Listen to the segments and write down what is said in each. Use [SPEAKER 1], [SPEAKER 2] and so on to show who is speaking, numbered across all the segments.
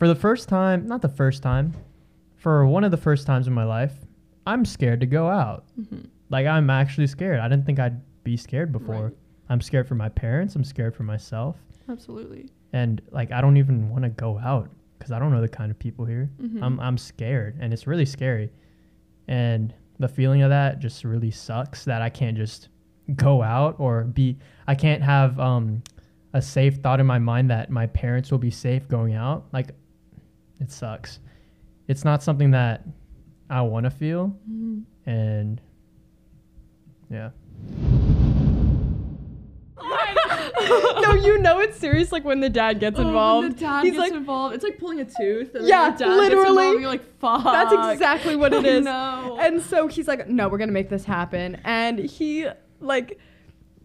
[SPEAKER 1] for the first time, not the first time, for one of the first times in my life, I'm scared to go out.
[SPEAKER 2] Mhm.
[SPEAKER 1] Like I'm actually scared. I didn't think I'd be scared before.
[SPEAKER 2] Right.
[SPEAKER 1] I'm scared for my parents. I'm scared for myself,
[SPEAKER 2] Absolutely.
[SPEAKER 1] and like I don't even want to go out because I don't know the kind of people here.
[SPEAKER 2] Mhm.
[SPEAKER 1] I'm I'm scared, and it's really scary, and the feeling of that just really sucks. That I can't just go out or be. I can't have um a safe thought in my mind that my parents will be safe going out. Like it sucks. It's not something that I want to feel,
[SPEAKER 2] Mhm.
[SPEAKER 1] and yeah.
[SPEAKER 3] no, you know it's serious. Like when the dad gets
[SPEAKER 2] Oh,
[SPEAKER 3] involved,
[SPEAKER 2] when the dad
[SPEAKER 3] he's
[SPEAKER 2] gets
[SPEAKER 3] like,
[SPEAKER 2] involved. It's like pulling a tooth. And
[SPEAKER 3] Yeah,
[SPEAKER 2] the dad gets
[SPEAKER 3] literally.
[SPEAKER 2] involved, You're like, fuck.
[SPEAKER 3] that's exactly what it is. And so he's like, no, we're gonna make this happen. And he like,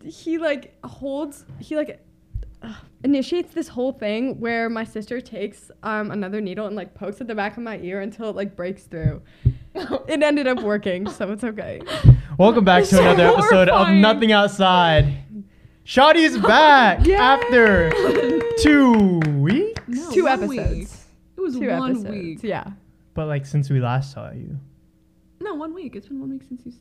[SPEAKER 3] he like holds, he like. Uh, initiates this whole thing where my sister takes um, another needle and like pokes at the back of my ear until it like breaks through. it ended up working, so it's okay.
[SPEAKER 1] Welcome back to
[SPEAKER 2] So
[SPEAKER 1] another episode of. Nothing Outside. Shadi's back
[SPEAKER 3] Yay!
[SPEAKER 1] after two weeks.
[SPEAKER 2] No,
[SPEAKER 3] Two episodes.
[SPEAKER 2] week. It was
[SPEAKER 3] Two
[SPEAKER 2] one
[SPEAKER 3] episodes.
[SPEAKER 2] week.
[SPEAKER 3] Yeah.
[SPEAKER 1] But like since we last saw you,
[SPEAKER 2] No, one week. It's been one week since you.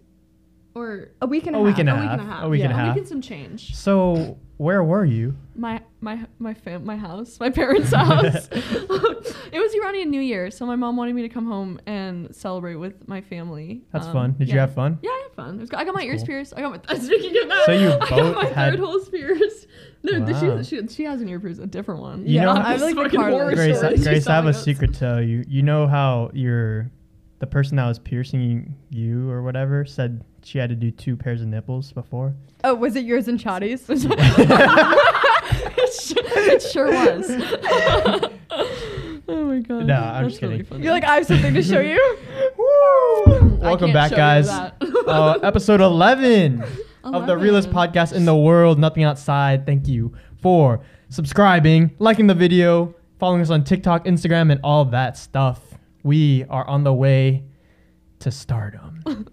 [SPEAKER 2] S- Or
[SPEAKER 3] A week and a,
[SPEAKER 1] A week
[SPEAKER 3] half.
[SPEAKER 1] and
[SPEAKER 2] a
[SPEAKER 1] a
[SPEAKER 2] week and a
[SPEAKER 1] half,
[SPEAKER 2] half.
[SPEAKER 1] a week and
[SPEAKER 2] yeah,
[SPEAKER 1] a
[SPEAKER 2] a
[SPEAKER 1] half.
[SPEAKER 2] week and some change.
[SPEAKER 1] so where were you?
[SPEAKER 2] My my my fam my house, my parents' house. it was Iranian New Year, so my mom wanted me to come home and celebrate with my family.
[SPEAKER 1] That's
[SPEAKER 2] Um,
[SPEAKER 1] fun. Did you have fun?
[SPEAKER 2] Yeah, I had fun. Was. I got my
[SPEAKER 1] That's
[SPEAKER 2] ears
[SPEAKER 1] cool.
[SPEAKER 2] pierced. I got my. Speaking of that,
[SPEAKER 1] So you
[SPEAKER 2] I
[SPEAKER 1] both
[SPEAKER 2] got my
[SPEAKER 1] had-
[SPEAKER 2] third holes pierced. No, th-
[SPEAKER 1] Wow.
[SPEAKER 2] she, she she has an ear pierced, a different one.
[SPEAKER 1] You know-
[SPEAKER 2] not
[SPEAKER 3] I like the
[SPEAKER 2] fucking
[SPEAKER 3] cartilage.
[SPEAKER 1] Grace, I, Grace, I have a secret to tell you. You know how your the person that was piercing you or whatever said she had to do two pairs of nipples before.
[SPEAKER 3] Oh, was it yours and Shadi's?
[SPEAKER 2] it, su- it sure was. oh my god.
[SPEAKER 1] No, I'm
[SPEAKER 2] That's
[SPEAKER 1] just
[SPEAKER 2] really
[SPEAKER 1] kidding.
[SPEAKER 2] funny.
[SPEAKER 3] You're like, I have something to show you.
[SPEAKER 1] Woo! Welcome back, guys. uh, episode 11 of the realest podcast in the world, Nothing Outside. Thank you for subscribing, liking the video, following us on TikTok, Instagram, and all that stuff. We are on the way to stardom.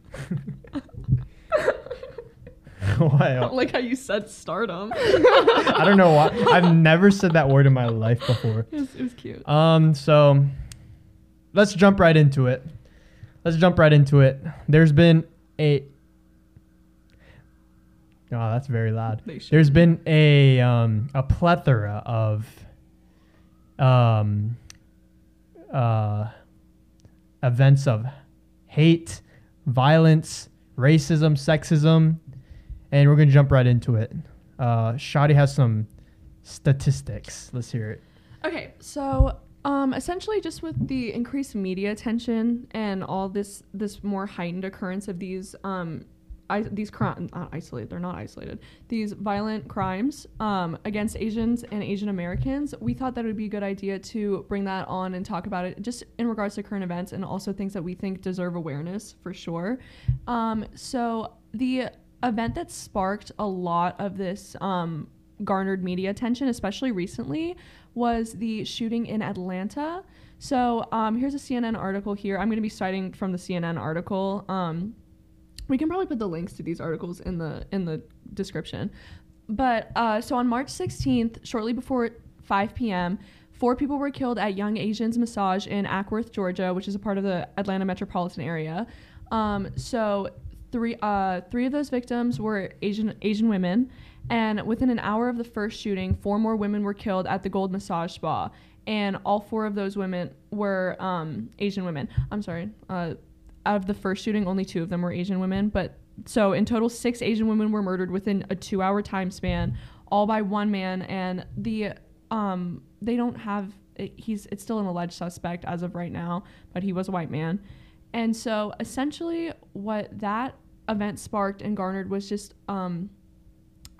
[SPEAKER 2] I don't like how you said stardom.
[SPEAKER 1] I don't know why. I've never said that word in my life before.
[SPEAKER 2] It was, it was cute.
[SPEAKER 1] Um, so let's jump right into it. Let's jump right into it. There's been a Oh, that's very loud. There's been a um a plethora of um uh events of hate, violence, racism, sexism, and we're gonna jump right into it. Uh Shadi has some statistics. Let's hear it.
[SPEAKER 2] Okay, so um, essentially, just with the increased media attention and all this this more heightened occurrence of these um, I, these crimes not isolated they're not isolated these violent crimes um, against Asians and Asian Americans, we thought that it would be a good idea to bring that on and talk about it just in regards to current events and also things that we think deserve awareness for sure. Um, so the event that sparked a lot of this um, garnered media attention, especially recently, was the shooting in Atlanta. So um, here's a CNN article here. I'm going to be citing from the CNN article. We can probably put the links to these articles in the in the description. But uh, so on March 16th, shortly before 5 p.m., four people were killed at Young's Asian Massage in Acworth, Georgia, which is a part of the Atlanta metropolitan area. Um, so three uh, three of those victims were Asian Asian women, and within an hour of the first shooting, four more women were killed at the Gold Massage Spa, and all four of those women were um, Asian women. I'm sorry. Uh, out of the first shooting, only two of them were Asian women, but so in total, six Asian women were murdered within a two-hour time span, all by one man, and the um they don't have it, he's it's still an alleged suspect as of right now, but he was a white man, and so essentially what that event sparked and garnered was just um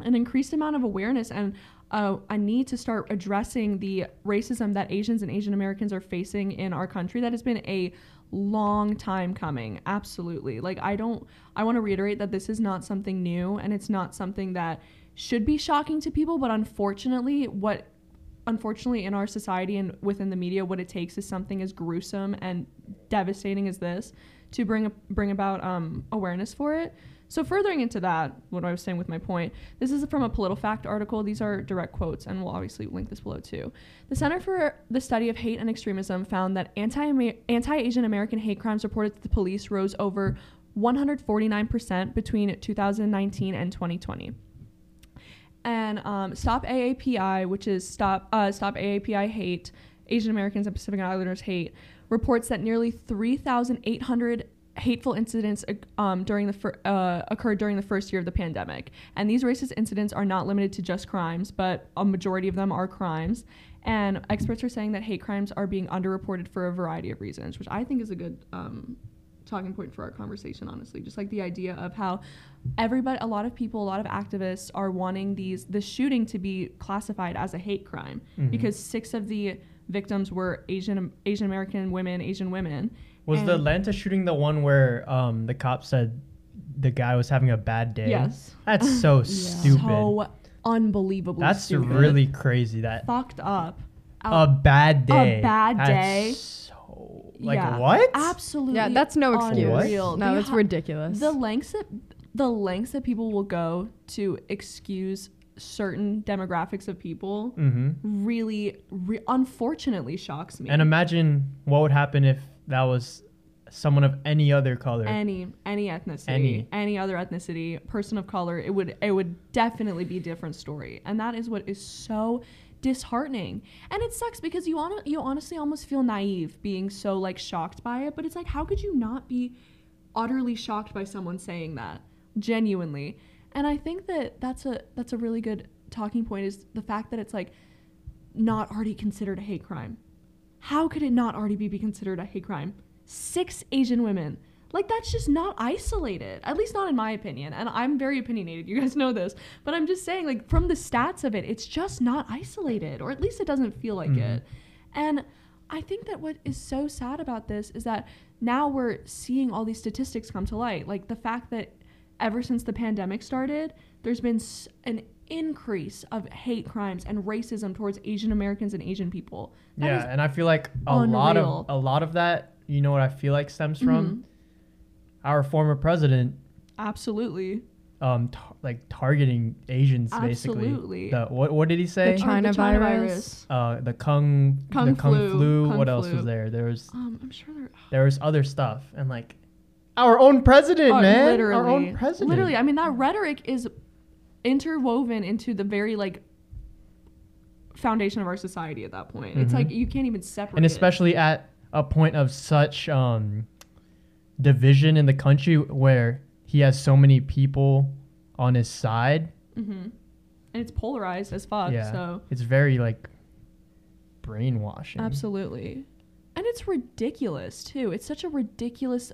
[SPEAKER 2] an increased amount of awareness and uh, a need to start addressing the racism that Asians and Asian Americans are facing in our country that has been a long time coming. Absolutely. Like, I don't, I want to reiterate that this is not something new and it's not something that should be shocking to people, but unfortunately, what unfortunately in our society and within the media what it takes is something as gruesome and devastating as this to bring bring about um, awareness for it. So furthering into that, what I was saying with my point, this is from a PolitiFact article. These are direct quotes, and we'll obviously link this below too. The Center for the Study of Hate and Extremism found that anti anti Asian American hate crimes reported to the police rose over 149% between 2019 and 2020. And um, Stop AAPI, which is Stop uh, Stop AAPI Hate, Asian Americans and Pacific Islanders Hate, reports that nearly 3,800 hateful incidents um, during the fir- uh, occurred during the first year of the pandemic. And these racist incidents are not limited to just crimes, but a majority of them are crimes. And experts are saying that hate crimes are being underreported for a variety of reasons, which I think is a good um, talking point for our conversation. Honestly, just like the idea of how everybody, a lot of people, a lot of activists are wanting these the shooting to be classified as a hate crime
[SPEAKER 1] Mhm.
[SPEAKER 2] because six of the victims were Asian Asian American women, Asian women.
[SPEAKER 1] Was the
[SPEAKER 2] And-
[SPEAKER 1] Atlanta shooting the one where um, the cop said the guy was having a bad day?
[SPEAKER 2] Yes.
[SPEAKER 1] That's so stupid.
[SPEAKER 2] So unbelievably
[SPEAKER 1] That's
[SPEAKER 2] stupid.
[SPEAKER 1] really crazy. That
[SPEAKER 2] fucked up.
[SPEAKER 1] a
[SPEAKER 2] Out-
[SPEAKER 1] bad day.
[SPEAKER 2] A bad
[SPEAKER 1] That's
[SPEAKER 2] day.
[SPEAKER 1] So like
[SPEAKER 2] Yeah,
[SPEAKER 1] what?
[SPEAKER 2] Absolutely.
[SPEAKER 3] Yeah, that's no excuse.
[SPEAKER 2] unreal.
[SPEAKER 3] No,
[SPEAKER 2] The
[SPEAKER 3] it's
[SPEAKER 2] ho-
[SPEAKER 3] ridiculous.
[SPEAKER 2] The lengths that the lengths that people will go to excuse certain demographics of people
[SPEAKER 1] Mm-hmm.
[SPEAKER 2] really, re- unfortunately shocks me.
[SPEAKER 1] And imagine what would happen if that was someone of any other color.
[SPEAKER 2] any any ethnicity,
[SPEAKER 1] Any.
[SPEAKER 2] any other ethnicity, person of color, it would it would definitely be a different story. And that is what is so disheartening. And it sucks because you on, you honestly almost feel naive being so like shocked by it, but it's like how could you not be utterly shocked by someone saying that genuinely? And I think that that's a that's a really good talking point is the fact that it's like not already considered a hate crime. How could it not already be considered a hate crime? Six Asian women. Like that's just not isolated. At least not in my opinion. And I'm very opinionated. You guys know this. But I'm just saying like from the stats of it, it's just not isolated or at least it doesn't feel like
[SPEAKER 1] Mhm.
[SPEAKER 2] it. And I think that what is so sad about this is that now we're seeing all these statistics come to light. Like the fact that ever since the pandemic started, there's been an increase of hate crimes and racism towards Asian Americans and Asian people. That
[SPEAKER 1] yeah, and I feel like a lot of a lot of that, you know what I feel like stems from
[SPEAKER 2] Mhm.
[SPEAKER 1] our former president
[SPEAKER 2] absolutely
[SPEAKER 1] um tar- like targeting Asians basically.
[SPEAKER 2] Absolutely.
[SPEAKER 1] The what what did he say?
[SPEAKER 2] Or the
[SPEAKER 3] China virus.
[SPEAKER 1] uh the kung,
[SPEAKER 2] Kung
[SPEAKER 1] the kung
[SPEAKER 2] flu,
[SPEAKER 1] flu,
[SPEAKER 2] kung
[SPEAKER 1] what else was there? There was
[SPEAKER 2] Um, I'm sure there.
[SPEAKER 1] there was other stuff and like our own president,
[SPEAKER 2] Oh,
[SPEAKER 1] man.
[SPEAKER 2] Literally,
[SPEAKER 1] our own president.
[SPEAKER 2] Literally, I mean that rhetoric is interwoven into the very like foundation of our society at that point. It's
[SPEAKER 1] Mhm.
[SPEAKER 2] like you can't even separate.
[SPEAKER 1] and
[SPEAKER 2] it.
[SPEAKER 1] especially at a point of such um division in the country where he has so many people on his side.
[SPEAKER 2] Mm-hmm. And it's polarized as fuck.
[SPEAKER 1] yeah.
[SPEAKER 2] So
[SPEAKER 1] It's very like brainwashing.
[SPEAKER 2] absolutely, and it's ridiculous too. It's such a ridiculous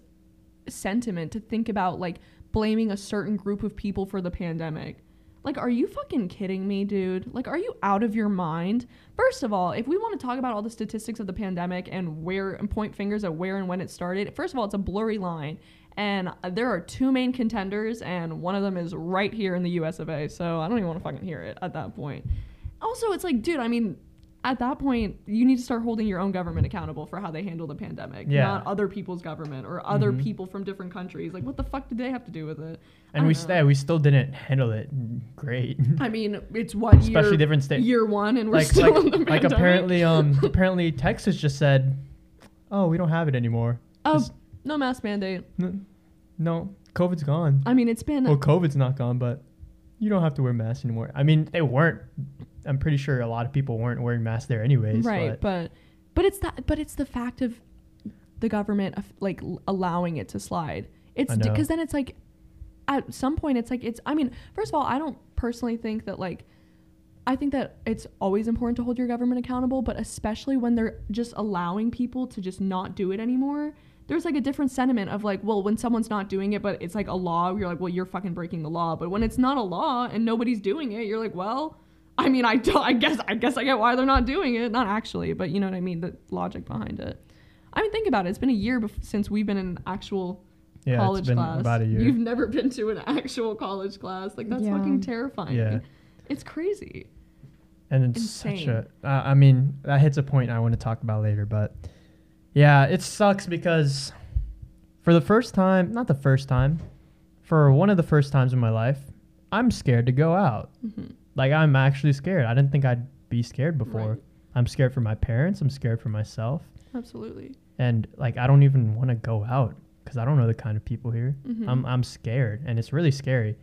[SPEAKER 2] sentiment to think about like blaming a certain group of people for the pandemic. Like, are you fucking kidding me, dude? Like, are you out of your mind? First of all, if we want to talk about all the statistics of the pandemic and where and point fingers at where and when it started, first of all, it's a blurry line. And uh, there are two main contenders, and one of them is right here in the US of A. So I don't even want to fucking hear it at that point. Also, it's like, dude, I mean, at that point, you need to start holding your own government accountable for how they handle the pandemic,
[SPEAKER 1] Yeah.
[SPEAKER 2] not other people's government or other
[SPEAKER 1] Mhm.
[SPEAKER 2] people from different countries. Like, what the fuck did they have to do with it?
[SPEAKER 1] And we st- we still didn't handle it great.
[SPEAKER 2] I mean, it's what
[SPEAKER 1] Especially
[SPEAKER 2] year,
[SPEAKER 1] different states.
[SPEAKER 2] year one, and we're
[SPEAKER 1] like
[SPEAKER 2] still
[SPEAKER 1] like,
[SPEAKER 2] in the
[SPEAKER 1] like apparently um apparently Texas just said, "Oh, we don't have it anymore."
[SPEAKER 2] oh,
[SPEAKER 1] Just-
[SPEAKER 2] no mask mandate.
[SPEAKER 1] N- no, COVID's gone.
[SPEAKER 2] I mean, it's been
[SPEAKER 1] Well, COVID's not gone, but you don't have to wear masks anymore. I mean, they weren't. I'm pretty sure a lot of people weren't wearing masks there anyways.
[SPEAKER 2] right,
[SPEAKER 1] But,
[SPEAKER 2] but but it's that, but it's the fact of the government of, like allowing it to slide. It's because then it's like at some point it's like it's. I mean, first of all, I don't personally think that like. I think that it's always important to hold your government accountable, but especially when they're just allowing people to just not do it anymore. There's like a different sentiment of like, well, when someone's not doing it, but it's like a law, you're like, well, you're fucking breaking the law. But when it's not a law and nobody's doing it, you're like, well, I mean, I, don't, I guess I guess I get why they're not doing it. Not actually, but you know what I mean. The logic behind it. I mean, think about it. It's been a year bef- since we've been in actual
[SPEAKER 1] yeah,
[SPEAKER 2] college
[SPEAKER 1] it's been
[SPEAKER 2] class.
[SPEAKER 1] about a year.
[SPEAKER 2] You've never been to an actual college class. Like that's
[SPEAKER 3] Yeah.
[SPEAKER 2] fucking terrifying.
[SPEAKER 1] Yeah.
[SPEAKER 2] It's crazy.
[SPEAKER 1] and it's such
[SPEAKER 2] insane.
[SPEAKER 1] a. Uh, I mean, that hits a point I want to talk about later, but Yeah, it sucks because for the first time, not the first time, for one of the first times in my life, I'm scared to go out.
[SPEAKER 2] Mhm.
[SPEAKER 1] Like I'm actually scared. I didn't think I'd be scared before.
[SPEAKER 2] Right.
[SPEAKER 1] I'm scared for my parents, I'm scared for myself,
[SPEAKER 2] Absolutely.
[SPEAKER 1] and like I don't even want to go out cuz I don't know the kind of people here.
[SPEAKER 2] Mhm.
[SPEAKER 1] I'm I'm scared and it's really scary.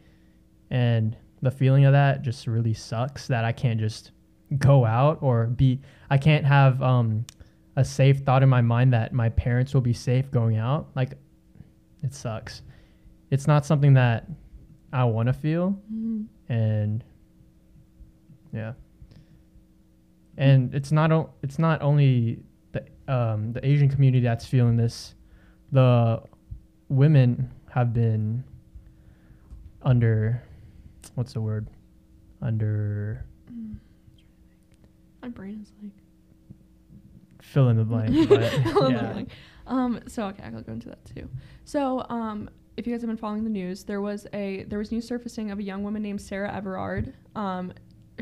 [SPEAKER 1] And the feeling of that just really sucks that I can't just go out or be I can't have um a safe thought in my mind that my parents will be safe going out. Like it sucks. It's not something that I want to feel
[SPEAKER 2] Mhm.
[SPEAKER 1] and yeah. And it's not o- it's not only the um the Asian community that's feeling this. The women have been under what's the word? Under
[SPEAKER 2] My brain is like.
[SPEAKER 1] Fill in the blank. but,
[SPEAKER 2] Fill in the
[SPEAKER 1] yeah.
[SPEAKER 2] blank. Um, so okay, I'll go into that too. So, um, if you guys have been following the news, there was a there was news surfacing of a young woman named Sarah Everard. Um,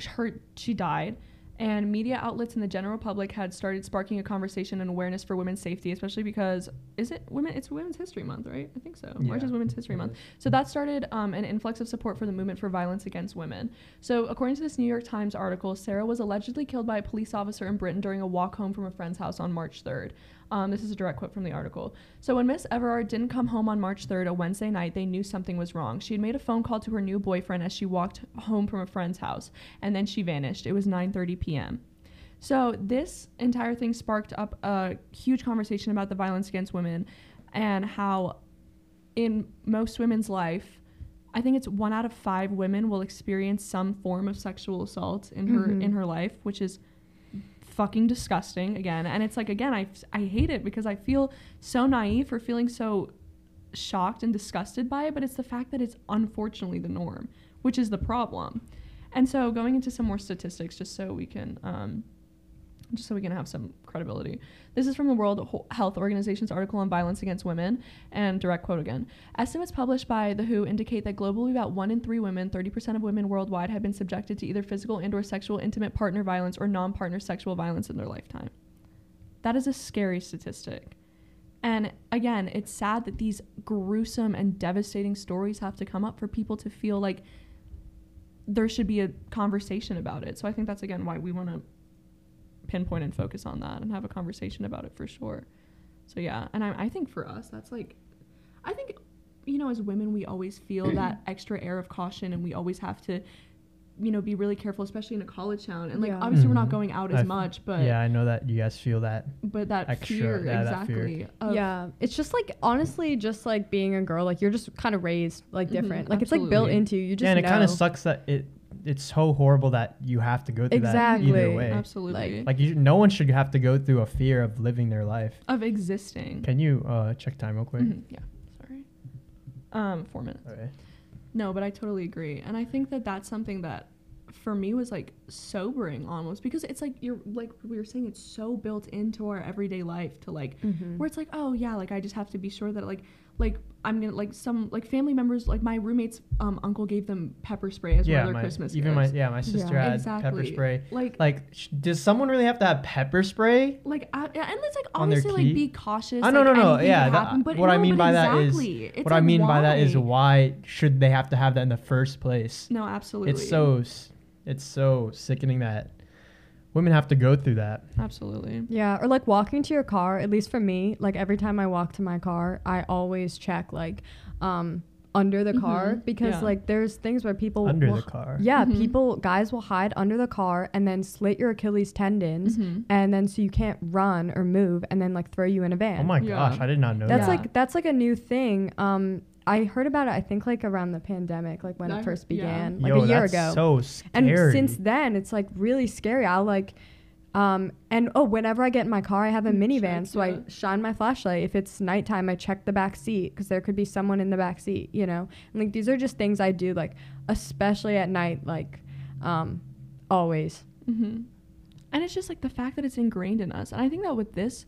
[SPEAKER 2] her she died, and media outlets and the general public had started sparking a conversation and awareness for women's safety, especially because is it women? It's Women's History Month, right? I think so. March is Women's History Month. So that started um, an influx of support for the movement for violence against women. So, according to this New York Times article, Sarah was allegedly killed by a police officer in Britain during a walk home from a friend's house on March 3rd. Um, this is a direct quote from the article. So, when Miss Everard didn't come home on March 3rd, a Wednesday night, they knew something was wrong. She had made a phone call to her new boyfriend as she walked home from a friend's house, and then she vanished. It was 9:30 p.m. So this entire thing sparked up a huge conversation about the violence against women and how in most women's life I think it's one out of 5 women will experience some form of sexual assault in her
[SPEAKER 3] Mhm.
[SPEAKER 2] in her life, which is fucking disgusting again. And it's like again I I hate it because I feel so naive for feeling so shocked and disgusted by it, but it's the fact that it's unfortunately the norm, which is the problem. And so going into some more statistics just so we can um, just so we can have some credibility. This is from the World Health Organization's article on violence against women, and direct quote again. Estimates published by the WHO indicate that globally about 1 in 3 women, 30% of women worldwide have been subjected to either physical and or sexual intimate partner violence or non-partner sexual violence in their lifetime. That is a scary statistic. And again, it's sad that these gruesome and devastating stories have to come up for people to feel like there should be a conversation about it. So I think that's again why we want to pinpoint and focus on that and have a conversation about it for sure. So yeah, and I, I think for us that's like, I think, you know, as women we always feel that extra air of caution and we always have to, you know, be really careful, especially in a college town. And like
[SPEAKER 3] Yeah.
[SPEAKER 2] obviously we're not
[SPEAKER 1] Mhm.
[SPEAKER 2] going out
[SPEAKER 1] I
[SPEAKER 2] as much, but
[SPEAKER 1] yeah, I know that you guys feel that.
[SPEAKER 2] but that
[SPEAKER 1] extra-
[SPEAKER 2] fear
[SPEAKER 1] yeah, that fear.
[SPEAKER 2] exactly. of-
[SPEAKER 3] yeah, it's just like honestly, just like being a girl, like you're just kind of raised like
[SPEAKER 2] Mhm,
[SPEAKER 3] different. Like it's like built into you. You just
[SPEAKER 1] yeah, and it kind of sucks that it it's so horrible that you have to go through that either way.
[SPEAKER 2] Absolutely.
[SPEAKER 1] Like you, no one should have to go through a fear of living their life.
[SPEAKER 2] of existing.
[SPEAKER 1] Can you uh, check time real quick?
[SPEAKER 2] Mhm, Yeah. Sorry. Um, four minutes.
[SPEAKER 1] Okay.
[SPEAKER 2] No, but I totally agree, and I think that that's something that for me was like sobering almost because it's like you're like we were saying it's so built into our everyday life to like
[SPEAKER 3] Mhm.
[SPEAKER 2] where it's like oh yeah like I just have to be sure that like like I'm gonna like some like family members like my roommate's um uncle gave them pepper spray as one
[SPEAKER 1] Yeah,
[SPEAKER 2] of their
[SPEAKER 1] my,
[SPEAKER 2] Christmas
[SPEAKER 1] even
[SPEAKER 2] gifts.
[SPEAKER 1] my yeah my sister
[SPEAKER 3] Yeah.
[SPEAKER 1] had
[SPEAKER 2] exactly
[SPEAKER 1] pepper spray.
[SPEAKER 2] like
[SPEAKER 1] Like, sh- does someone really have to have pepper spray?
[SPEAKER 2] like I, yeah, and it's like obviously like be cautious
[SPEAKER 1] I no
[SPEAKER 2] like,
[SPEAKER 1] no no yeah. that-
[SPEAKER 2] happen, but
[SPEAKER 1] what I mean by that is
[SPEAKER 2] exactly. It's
[SPEAKER 1] what I
[SPEAKER 2] like,
[SPEAKER 1] mean by that is
[SPEAKER 2] why?
[SPEAKER 1] why should they have to have that in the first place?
[SPEAKER 2] no absolutely
[SPEAKER 1] It's so it's so sickening that women have to go through that.
[SPEAKER 2] absolutely
[SPEAKER 3] Yeah, or like walking to your car. At least for me, like every time I walk to my car, I always check like um under the car
[SPEAKER 2] Mhm,
[SPEAKER 3] because
[SPEAKER 2] yeah.
[SPEAKER 3] like there's things where people
[SPEAKER 1] under
[SPEAKER 3] will-
[SPEAKER 1] the car.
[SPEAKER 3] Yeah,
[SPEAKER 2] Mhm.
[SPEAKER 3] people guys will hide under the car and then slit your Achilles tendons
[SPEAKER 2] Mhm.
[SPEAKER 3] and then so you can't run or move and then like throw you in a van.
[SPEAKER 1] Oh my
[SPEAKER 2] Yeah.
[SPEAKER 1] gosh, I did not know
[SPEAKER 3] That's
[SPEAKER 1] that.
[SPEAKER 2] That's
[SPEAKER 3] like that's like a new thing. Um I heard about it I think like around the pandemic, like when
[SPEAKER 2] I
[SPEAKER 3] it
[SPEAKER 2] heard-
[SPEAKER 3] first
[SPEAKER 2] yeah.
[SPEAKER 3] began, like
[SPEAKER 1] Yo,
[SPEAKER 3] a year
[SPEAKER 1] that's
[SPEAKER 3] ago.
[SPEAKER 1] so
[SPEAKER 3] and since then it's like really scary. I'll like um and oh whenever I get in my car I have a
[SPEAKER 2] Mm,
[SPEAKER 3] minivan
[SPEAKER 2] check,
[SPEAKER 3] so
[SPEAKER 2] yeah.
[SPEAKER 3] I shine my flashlight. If it's nighttime I check the back seat because there could be someone in the back seat, you know. And like these are just things I do like especially at night like um always.
[SPEAKER 2] hmm And it's just like the fact that it's ingrained in us. And I think that with this,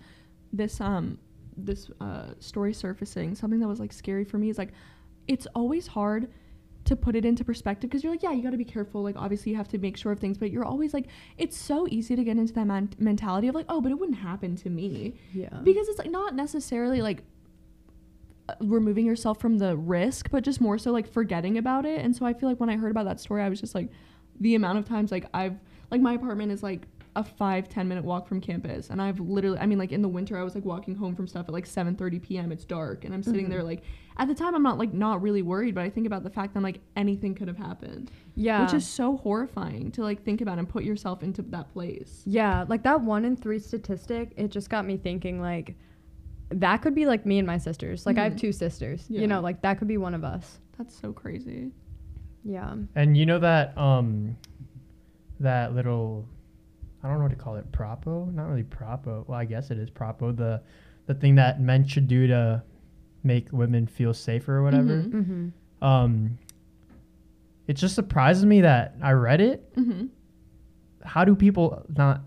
[SPEAKER 2] this um, this uh, story surfacing, something that was like scary for me is like, it's always hard to put it into perspective because you're like, yeah, you got to be careful. Like, obviously, you have to make sure of things, but you're always like, it's so easy to get into that man- mentality of like, oh, but it wouldn't happen to me
[SPEAKER 3] Yeah.
[SPEAKER 2] because it's like not necessarily like uh, removing yourself from the risk, but just more so like forgetting about it. And so I feel like when I heard about that story, I was just like, the amount of times like I've like my apartment is like a five ten minute walk from campus and i've literally i mean like in the winter i was like walking home from stuff at like 7 30 p.m it's dark and i'm sitting
[SPEAKER 3] Mhm.
[SPEAKER 2] there like at the time i'm not like not really worried but i think about the fact that i'm like anything could have happened
[SPEAKER 3] yeah.
[SPEAKER 2] which is so horrifying to like think about and put yourself into that place
[SPEAKER 3] Yeah, like that one in three statistic, it just got me thinking like that could be like me and my sisters. Like I have
[SPEAKER 2] Mhm.
[SPEAKER 3] two sisters.
[SPEAKER 2] Yeah.
[SPEAKER 3] You know, like that could be one of us.
[SPEAKER 2] that's so crazy
[SPEAKER 3] Yeah.
[SPEAKER 1] And you know that um that little I don't know what to call it, propo? Not really propo. Well, I guess it is propo, the the thing that men should do to make women feel safer or whatever.
[SPEAKER 2] Mhm.
[SPEAKER 3] Mm-hmm.
[SPEAKER 1] Um it just surprises me that I read it.
[SPEAKER 2] mm-hmm.
[SPEAKER 1] How do people not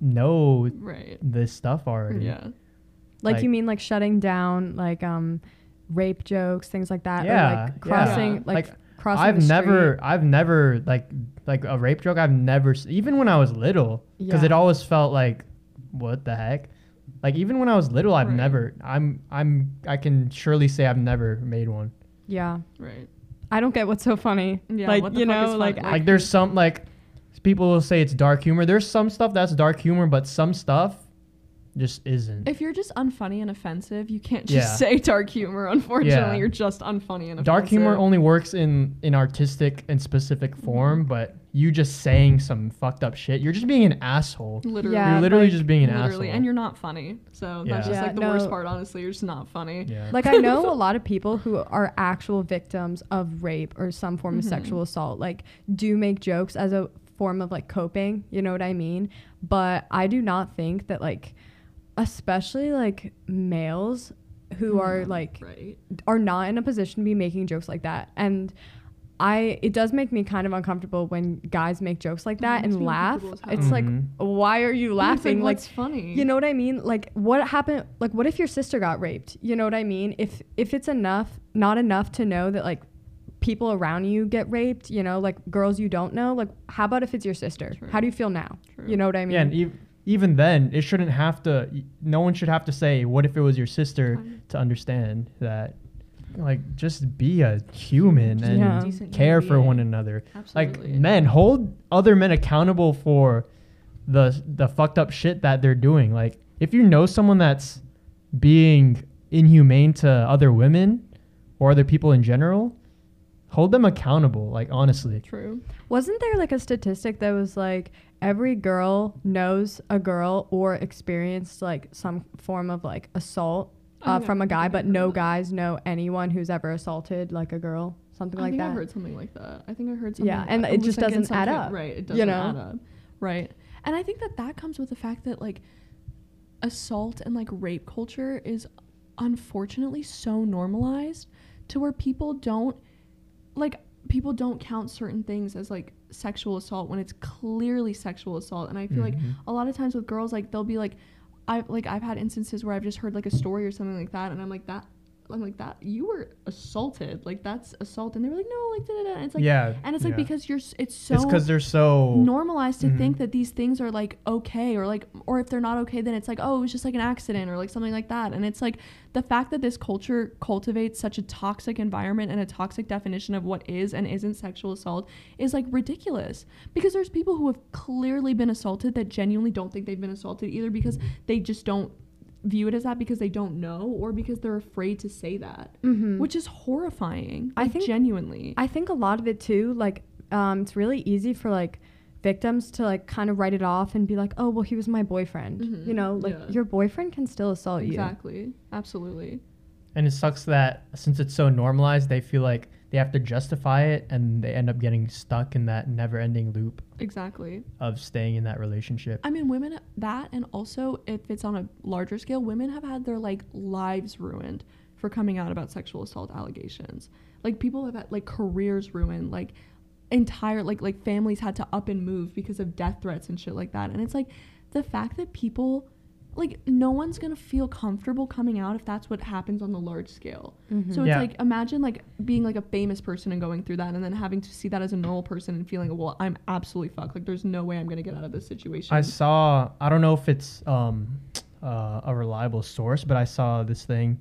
[SPEAKER 1] know
[SPEAKER 2] right
[SPEAKER 1] this stuff already?
[SPEAKER 2] yeah
[SPEAKER 3] Like,
[SPEAKER 1] Like-
[SPEAKER 3] you mean like shutting down like um rape jokes, things like that, or
[SPEAKER 1] Yeah,
[SPEAKER 3] like
[SPEAKER 1] yeah.
[SPEAKER 3] crossing like,
[SPEAKER 1] Like,
[SPEAKER 3] crossing
[SPEAKER 1] I've
[SPEAKER 3] the
[SPEAKER 1] never,
[SPEAKER 3] street.
[SPEAKER 1] I've never like like a rape joke. I've never even when I was little, because
[SPEAKER 3] Yeah.
[SPEAKER 1] it always felt like, what the heck? Like even when I was little, I've
[SPEAKER 2] Right.
[SPEAKER 1] never. I'm I'm I can surely say I've never made one.
[SPEAKER 3] Yeah.
[SPEAKER 2] right
[SPEAKER 3] I don't get what's so funny.
[SPEAKER 2] Yeah,
[SPEAKER 3] like
[SPEAKER 2] what the
[SPEAKER 3] you
[SPEAKER 2] fuck is
[SPEAKER 3] know,
[SPEAKER 2] fun-
[SPEAKER 3] like,
[SPEAKER 2] like-
[SPEAKER 1] Like there's some like people will say it's dark humor. There's some stuff that's dark humor, but some stuff just isn't.
[SPEAKER 2] if you're just unfunny and offensive you can't just
[SPEAKER 1] Yeah.
[SPEAKER 2] say dark humor unfortunately
[SPEAKER 1] Yeah.
[SPEAKER 2] you're just unfunny and offensive
[SPEAKER 1] Dark humor only works in in artistic and specific form, but you just saying some fucked up shit, you're just being an asshole.
[SPEAKER 2] literally
[SPEAKER 3] Yeah,
[SPEAKER 1] you're literally
[SPEAKER 3] like,
[SPEAKER 1] just being an
[SPEAKER 2] literally
[SPEAKER 1] asshole.
[SPEAKER 2] and you're not funny so that's
[SPEAKER 1] Yeah.
[SPEAKER 2] just
[SPEAKER 3] Yeah,
[SPEAKER 2] like the worst part honestly you're just not funny
[SPEAKER 1] yeah.
[SPEAKER 3] like I know a lot of people who are actual victims of rape or some form of
[SPEAKER 2] Mhm.
[SPEAKER 3] sexual assault like do make jokes as a form of like coping, you know what I mean? But I do not think that like especially like males who are like
[SPEAKER 2] right
[SPEAKER 3] are not in a position to be making jokes like that and I it does make me kind of uncomfortable when guys make jokes like that and laugh.
[SPEAKER 2] uncomfortable as
[SPEAKER 3] It's like
[SPEAKER 1] Mhm.
[SPEAKER 3] why are you
[SPEAKER 2] Yeah, it's
[SPEAKER 3] laughing? Like,
[SPEAKER 2] what's funny
[SPEAKER 3] you know what I mean? Like what happened like what if your sister got raped? You know what I mean? If if it's enough not enough to know that like people around you get raped, you know, like girls you don't know, like how about if it's your sister?
[SPEAKER 2] True.
[SPEAKER 3] How do you feel now?
[SPEAKER 2] True.
[SPEAKER 3] You know what I mean?
[SPEAKER 1] Yeah, and ev- even then, it shouldn't have to. No one should have to say, "What if it was your sister?"
[SPEAKER 2] Um,
[SPEAKER 1] to understand that. Like, just be a human
[SPEAKER 2] Just
[SPEAKER 1] and
[SPEAKER 3] Yeah.
[SPEAKER 1] care
[SPEAKER 2] human
[SPEAKER 1] for one another.
[SPEAKER 2] Absolutely.
[SPEAKER 1] Like, men hold other men accountable for the the fucked up shit that they're doing. Like, if you know someone that's being inhumane to other women or other people in general, hold them accountable. Like, honestly.
[SPEAKER 2] True.
[SPEAKER 3] Wasn't there like a statistic that was like every girl knows a girl or experienced like some form of like assault uh, from a guy, but no
[SPEAKER 2] that.
[SPEAKER 3] guys know anyone who's ever assaulted like a girl, something
[SPEAKER 2] I
[SPEAKER 3] like
[SPEAKER 2] think
[SPEAKER 3] that.
[SPEAKER 2] I heard something like that. I think I heard something.
[SPEAKER 3] Yeah, and
[SPEAKER 2] I
[SPEAKER 3] it just
[SPEAKER 2] thinking
[SPEAKER 3] doesn't add up,
[SPEAKER 2] Right. It doesn't
[SPEAKER 3] know?
[SPEAKER 2] add up. Right. And I think that that comes with the fact that like assault and like rape culture is unfortunately so normalized to where people don't like people don't count certain things as like sexual assault when it's clearly sexual assault and i feel like
[SPEAKER 1] Mhm.
[SPEAKER 2] a lot of times with girls like they'll be like i've like i've had instances where i've just heard like a story or something like that and i'm like that i'm like that you were assaulted like that's assault and they were like no like da, da, da. And it's like
[SPEAKER 1] yeah.
[SPEAKER 2] and it's like
[SPEAKER 1] yeah.
[SPEAKER 2] because you're it's so
[SPEAKER 1] it's because they're so
[SPEAKER 2] normalized to
[SPEAKER 1] Mhm.
[SPEAKER 2] think that these things are like okay or like or if they're not okay then it's like oh it was just like an accident or like something like that and it's like the fact that this culture cultivates such a toxic environment and a toxic definition of what is and isn't sexual assault is like ridiculous because there's people who have clearly been assaulted that genuinely don't think they've been assaulted either because they just don't view it as that because they don't know or because they're afraid to say that
[SPEAKER 3] Mm-hmm.
[SPEAKER 2] which is horrifying
[SPEAKER 3] I think-
[SPEAKER 2] genuinely
[SPEAKER 3] I think a lot of it too, like, um, it's really easy for like victims to like kind of write it off and be like, oh, well, he was my boyfriend.
[SPEAKER 2] Mhm,
[SPEAKER 3] You know, like
[SPEAKER 2] yeah.
[SPEAKER 3] your boyfriend can still assault you.
[SPEAKER 2] exactly absolutely
[SPEAKER 1] And it sucks that since it's so normalized, they feel like they have to justify it and they end up getting stuck in that never ending loop
[SPEAKER 2] exactly
[SPEAKER 1] of staying in that relationship.
[SPEAKER 2] I mean, women that, and also if it's on a larger scale, women have had their like lives ruined for coming out about sexual assault allegations. Like people have had like careers ruined, like entire like like families had to up and move because of death threats and shit like that. And it's like the fact that people like no one's gonna feel comfortable coming out if that's what happens on the large scale.
[SPEAKER 3] Mhm.
[SPEAKER 2] So it's
[SPEAKER 1] Yeah.
[SPEAKER 2] like imagine like being like a famous person and going through that, and then having to see that as a normal person and feeling, well, I'm absolutely fucked. Like there's no way I'm gonna get out of this situation.
[SPEAKER 1] I saw. I don't know if it's um, uh, a reliable source, but I saw this thing,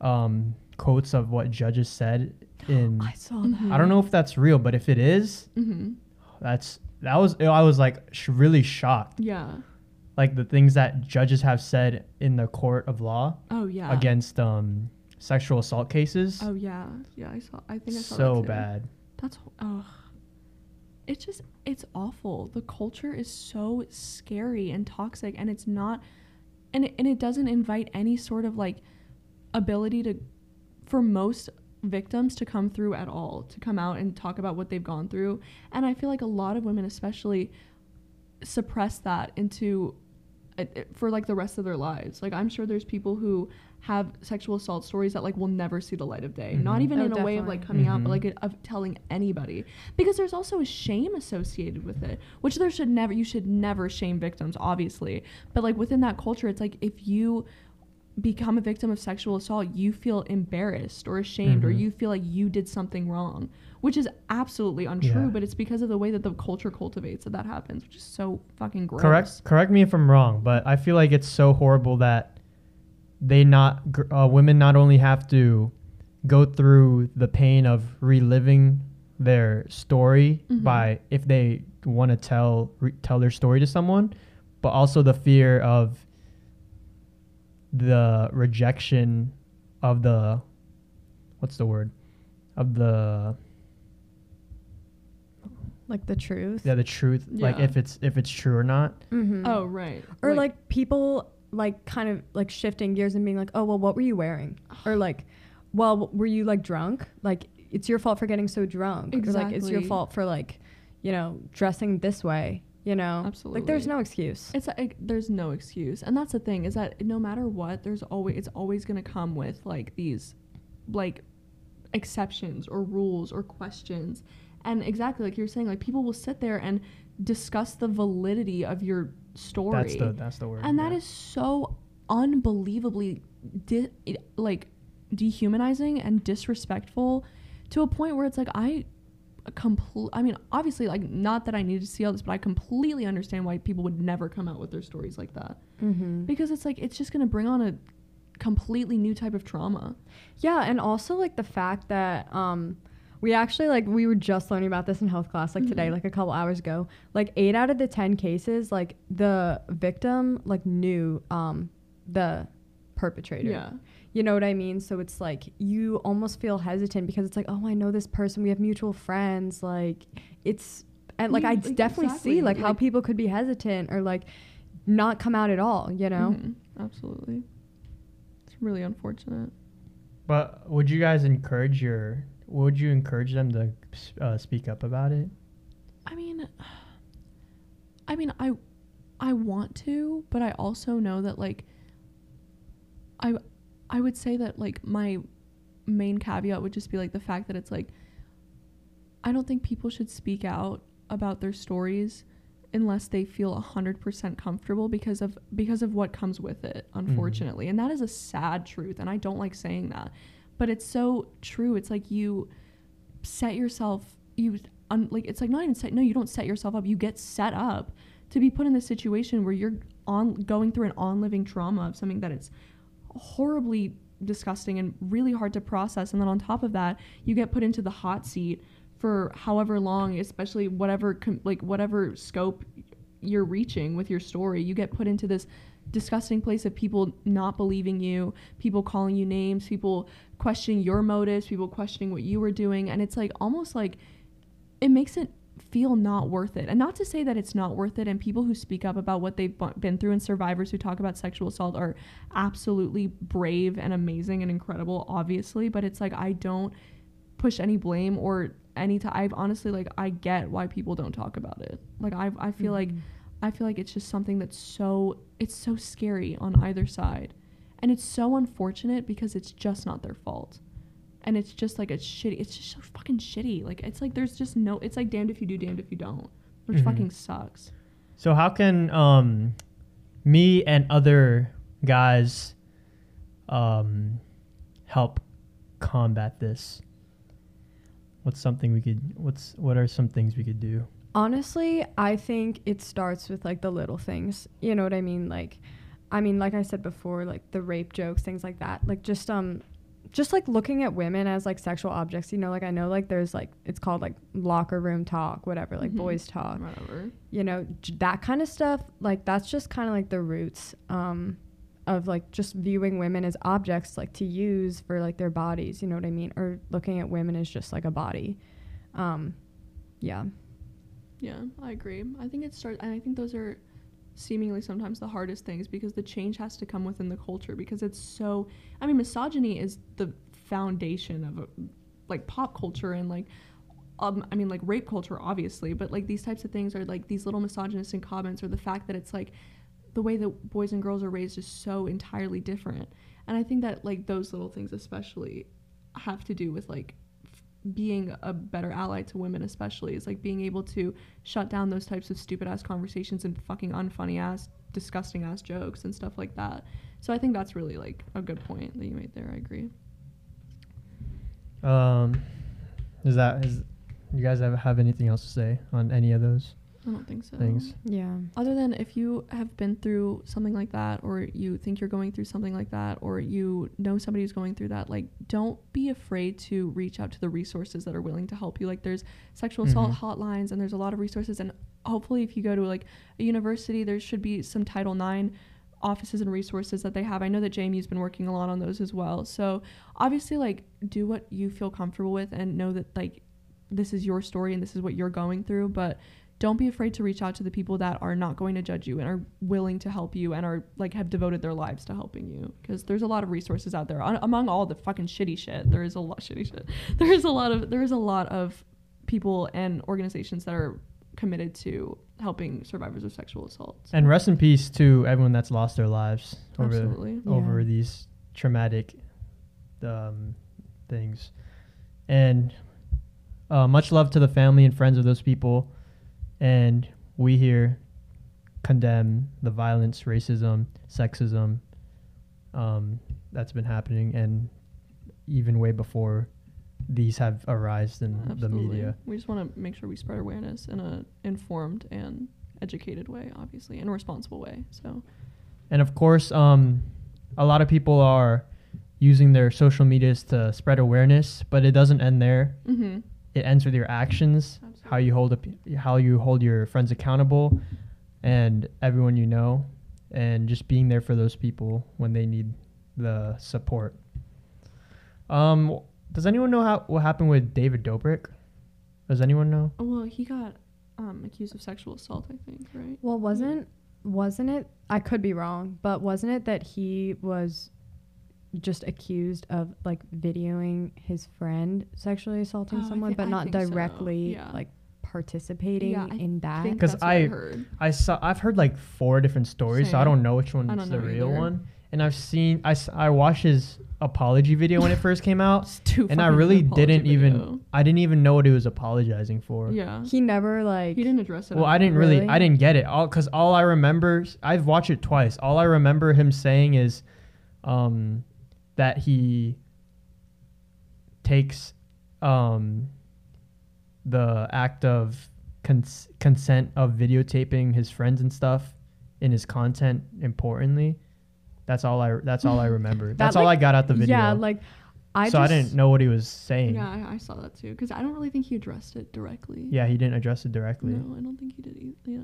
[SPEAKER 1] um, quotes of what judges said in.
[SPEAKER 3] I saw that.
[SPEAKER 1] I don't know if that's real, but if it is,
[SPEAKER 2] hmm
[SPEAKER 1] that's that was. I was like sh- really shocked.
[SPEAKER 2] Yeah.
[SPEAKER 1] Like the things that judges have said in the court of law
[SPEAKER 2] Oh yeah.
[SPEAKER 1] against um, sexual assault cases.
[SPEAKER 2] Oh yeah. Yeah. I saw. I think I saw
[SPEAKER 1] so
[SPEAKER 2] that
[SPEAKER 1] bad.
[SPEAKER 2] That's oh. It's just it's awful. The culture is so scary and toxic, and it's not, and it, and it doesn't invite any sort of like ability to, for most victims to come through at all, to come out and talk about what they've gone through. And I feel like a lot of women, especially, suppress that into for like the rest of their lives. Like I'm sure there's people who have sexual assault stories that like will never see the light of day. Not
[SPEAKER 1] Mhm.
[SPEAKER 2] even
[SPEAKER 3] Oh,
[SPEAKER 2] in a way of like
[SPEAKER 3] definitely.
[SPEAKER 2] coming out, but like of telling anybody. Because there's also a shame associated with it, which there should never you should never shame victims, obviously. But like within that culture, it's like if you become a victim of sexual assault, you feel embarrassed or ashamed or
[SPEAKER 1] Mhm.
[SPEAKER 2] you feel like you did something wrong, which is absolutely untrue,
[SPEAKER 1] Yeah.
[SPEAKER 2] but it's because of the way that the culture cultivates that that happens, which is so fucking gross.
[SPEAKER 1] Correct. Correct me if I'm wrong, but I feel like it's so horrible that they not uh, women not only have to go through the pain of reliving their story
[SPEAKER 2] Mhm.
[SPEAKER 1] by if they want to tell re- tell their story to someone, but also the fear of the rejection of the what's the word of the
[SPEAKER 3] like the truth.
[SPEAKER 1] yeah the truth like if it's if it's true or not
[SPEAKER 3] Mm-hmm.
[SPEAKER 2] Oh, right.
[SPEAKER 3] or like, people like kind of like shifting gears and being like, oh well, what were you wearing? Or like, well, were you like drunk? Like it's your fault for getting so drunk. Or like it's your fault for like, you know, dressing this way. You know, absolutely Like there's no excuse.
[SPEAKER 2] It's uh, like there's no excuse, and that's the thing is that no matter what, there's always it's always gonna come with like these, like, exceptions or rules or questions, and exactly like you're saying, like people will sit there and discuss the validity of your story,
[SPEAKER 1] that's the that's the word
[SPEAKER 2] and that
[SPEAKER 1] yeah.
[SPEAKER 2] is so unbelievably di- like dehumanizing and disrespectful to a point where it's like I complete I mean obviously like not that I need to see all this but I completely understand why people would never come out with their stories like that
[SPEAKER 3] Mm-hmm.
[SPEAKER 2] because it's like it's just going to bring on a completely new type of trauma.
[SPEAKER 3] Yeah, and also like the fact that um we actually like we were just learning about this in health class like today
[SPEAKER 2] Mhm.
[SPEAKER 3] like a couple hours ago. Like 8 out of the 10 cases like the victim like knew um the perpetrator.
[SPEAKER 2] Yeah.
[SPEAKER 3] You know what I mean? So it's like you almost feel hesitant because it's like, "Oh, I know this person. We have mutual friends." Like it's and like
[SPEAKER 2] Yeah,
[SPEAKER 3] I
[SPEAKER 2] like,
[SPEAKER 3] definitely
[SPEAKER 2] exactly,
[SPEAKER 3] see like, how people could be hesitant or like not come out at all, you know?
[SPEAKER 2] Mhm, Absolutely. It's really unfortunate.
[SPEAKER 1] But would you guys encourage your? Would you encourage them to uh, speak up about it?
[SPEAKER 2] I mean, I mean, I, I want to, but I also know that like, I, I would say that like my main caveat would just be like the fact that it's like, I don't think people should speak out about their stories unless they feel 100% comfortable because of because of what comes with it mm-hmm. unfortunately. And that is a sad truth and I don't like saying that. But it's so true. It's like you set yourself you un, like it's like not even set no you don't set yourself up. You get set up to be put in this situation where you're on going through an on living trauma of something that it's horribly disgusting and really hard to process. And then on top of that you get put into the hot seat for however long especially whatever com- like whatever scope you're reaching with your story. You get put into this disgusting place of people not believing you people calling you names people questioning your motives people questioning what you were doing. And it's like almost like it makes it feel not worth it and not to say that it's not worth it and people who speak up about what they've been through and survivors who talk about sexual assault are absolutely brave and amazing and incredible obviously but it's like i don't push any blame or any time i've honestly like i get why people don't talk about it like i i feel like mm-hmm. I feel like it's just something that's so it's so scary on either side. And it's so unfortunate because it's just not their fault. And it's just like it's shitty. It's just so fucking shitty. Like it's like there's just no it's like damned if you do, damned if you don't. Which
[SPEAKER 1] Mhm.
[SPEAKER 2] fucking sucks.
[SPEAKER 1] So how can um, me and other guys um, help combat this? What's something we could? What's what are some things we could do?
[SPEAKER 3] Honestly, I think it starts with like the little things. You know what I mean? Like, I mean, like I said before, like the rape jokes, things like that. Like just um, just like looking at women as like sexual objects. You know, like I know like there's like it's called like locker room talk, whatever, like
[SPEAKER 2] Mhm.
[SPEAKER 3] boys talk.
[SPEAKER 2] Whatever.
[SPEAKER 3] You know, j- that kind of stuff. Like that's just kind of like the roots um, of like just viewing women as objects like to use for like their bodies. You know what I mean? Or looking at women as just like a body. Um, yeah.
[SPEAKER 2] Yeah, I agree. I think it starts, and I think those are seemingly sometimes the hardest things because the change has to come within the culture because it's so. I mean, misogyny is the foundation of a, like pop culture and like. Um, I mean, like rape culture, obviously, but like these types of things are like these little misogynistic comments, or the fact that it's like the way that boys and girls are raised is so entirely different. And I think that like those little things, especially, have to do with like being a better ally to women, especially, is like being able to shut down those types of stupid ass conversations and fucking unfunny ass, disgusting ass jokes and stuff like that. So I think that's really like a good point that you made there. I agree.
[SPEAKER 1] Um, is that is you guys have have anything else to say on any of those
[SPEAKER 2] I don't think so.
[SPEAKER 1] things?
[SPEAKER 3] Yeah.
[SPEAKER 2] Other than if you have been through something like that, or you think you're going through something like that, or you know somebody who's going through that, like don't be afraid to reach out to the resources that are willing to help you. Like there's sexual assault
[SPEAKER 1] Mhm.
[SPEAKER 2] hotlines, and there's a lot of resources. And hopefully, if you go to like a university, there should be some Title IX offices and resources that they have. I know that JMU's been working a lot on those as well. So obviously, like do what you feel comfortable with, and know that like this is your story and this is what you're going through, but don't be afraid to reach out to the people that are not going to judge you and are willing to help you and are like have devoted their lives to helping you because there's a lot of resources out there Un- among all the fucking shitty shit there is a lot shitty shit there is a lot of there is a lot of people and organizations that are committed to helping survivors of sexual assault So,
[SPEAKER 1] And rest in peace to everyone that's lost their lives over
[SPEAKER 2] absolutely
[SPEAKER 1] over
[SPEAKER 3] Yeah.
[SPEAKER 1] these traumatic um, things. And uh, much love to the family and friends of those people. And we here condemn the violence, racism, sexism um, that's been happening, and even way before these have arisen in the media.
[SPEAKER 2] we just want to make sure we spread awareness in a informed and educated way obviously and a responsible way so
[SPEAKER 1] And of course, um, a lot of people are using their social medias to spread awareness, but it doesn't end there.
[SPEAKER 2] mm-hmm.
[SPEAKER 1] It ends with your actions, how you hold up, how you hold your friends accountable, and everyone you know, and just being there for those people when they need the support. Um, does anyone know how what happened with David Dobrik? Does anyone know?
[SPEAKER 2] Oh, well, he got um, accused of sexual assault, I think, right?
[SPEAKER 3] Well, wasn't wasn't it? I could be wrong, but wasn't it that he was just accused of like videoing his friend sexually assaulting
[SPEAKER 2] Oh,
[SPEAKER 3] someone,
[SPEAKER 2] thi-
[SPEAKER 3] but
[SPEAKER 2] I
[SPEAKER 3] not
[SPEAKER 2] think so,
[SPEAKER 3] directly
[SPEAKER 2] yeah.
[SPEAKER 3] like participating
[SPEAKER 2] Yeah,
[SPEAKER 3] in that?
[SPEAKER 1] because
[SPEAKER 2] that's
[SPEAKER 1] I-
[SPEAKER 2] heard.
[SPEAKER 1] I saw I've heard like four different stories, so I don't know which one's
[SPEAKER 2] don't
[SPEAKER 1] the real
[SPEAKER 2] either.
[SPEAKER 1] one. And I've seen I, I watched his apology video when it first came out,
[SPEAKER 2] It's too
[SPEAKER 1] and I really didn't even. I didn't even know what he was apologizing for.
[SPEAKER 2] Yeah.
[SPEAKER 3] he never like
[SPEAKER 2] He didn't address it.
[SPEAKER 1] Well, I didn't really,
[SPEAKER 3] Really?
[SPEAKER 1] I didn't get it all because all I remember, I've watched it twice. All I remember him saying is, um, that he takes, um, the act of cons- consent of videotaping his friends and stuff in his content importantly. That's all I. That's all I remember. that's all I got out the video.
[SPEAKER 3] yeah, like I
[SPEAKER 1] so
[SPEAKER 3] just
[SPEAKER 1] I didn't know what he was saying.
[SPEAKER 2] Yeah, I, I saw that too. Because I don't really think he addressed it directly.
[SPEAKER 1] Yeah, he didn't address it directly,
[SPEAKER 2] No, I don't think he did. Either. Yeah.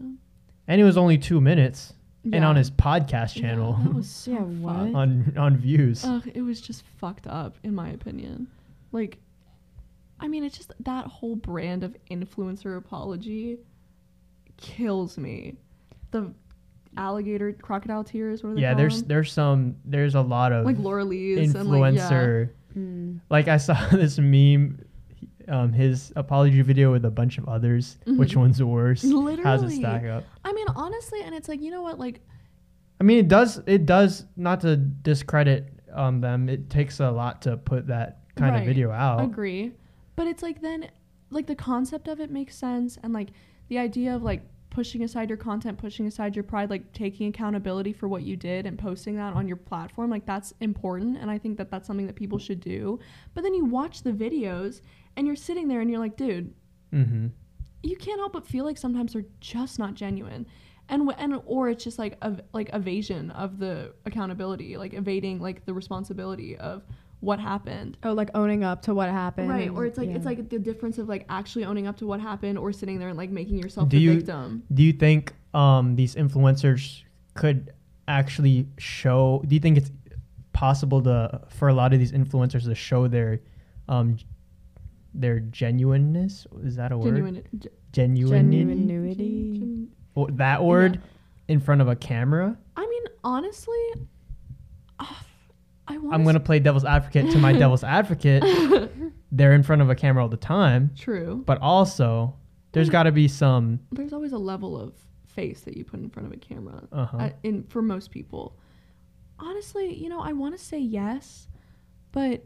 [SPEAKER 1] and it was only two minutes. And on his podcast
[SPEAKER 2] Yeah,
[SPEAKER 1] channel.
[SPEAKER 2] that was so
[SPEAKER 3] Yeah, what?
[SPEAKER 1] on on views.
[SPEAKER 2] Ugh, it was just fucked up, in my opinion. Like, I mean, it's just that whole brand of influencer apology kills me. The alligator crocodile tears. What are they
[SPEAKER 1] yeah, there's there's some there's a lot of
[SPEAKER 2] like Laura Lee's and like yeah.
[SPEAKER 1] influencer.
[SPEAKER 3] Mm.
[SPEAKER 1] Like I saw this meme, um, his apology video with a bunch of others. Which
[SPEAKER 2] Mhm.
[SPEAKER 1] one's the worst? How's it
[SPEAKER 2] Literally.
[SPEAKER 1] stack up?
[SPEAKER 2] I mean, honestly, and it's like you know what, like
[SPEAKER 1] I mean, it does it does not to discredit um them. It takes a lot to put that kind of video out.
[SPEAKER 2] agree, but it's like then like the concept of it makes sense, and like the idea of like pushing aside your content, pushing aside your pride, like taking accountability for what you did and posting that on your platform, like that's important. And I think that that's something that people should do. But then you watch the videos and you're sitting there and you're like, dude,
[SPEAKER 1] Mm-hmm.
[SPEAKER 2] you can't help but feel like sometimes they're just not genuine. And, and or it's just like ev- like evasion of the accountability, like evading like the responsibility of what happened.
[SPEAKER 3] Oh, like owning up to what happened.
[SPEAKER 2] Right, or it's like
[SPEAKER 3] yeah.
[SPEAKER 2] it's like the difference of like actually owning up to what happened or sitting there and like making yourself
[SPEAKER 1] Do
[SPEAKER 2] the
[SPEAKER 1] you-
[SPEAKER 2] victim.
[SPEAKER 1] Do you think um, these influencers could actually show? Do you think it's possible to for a lot of these influencers to show their um, their genuineness? Is that a word?
[SPEAKER 2] Genuine, ge-
[SPEAKER 1] Genuinity.
[SPEAKER 3] Genuinity.
[SPEAKER 2] gen-
[SPEAKER 1] Well, that word in front of a camera.
[SPEAKER 2] I mean, honestly, I want.
[SPEAKER 1] I'm gonna play devil's advocate to my devil's advocate. They're in front of a camera all the time,
[SPEAKER 2] True.
[SPEAKER 1] but also there's got to be some.
[SPEAKER 2] There's always a level of face that you put in front of a camera.
[SPEAKER 1] Uh-huh.
[SPEAKER 2] uh, in for most people. Honestly, you know, I want to say yes, but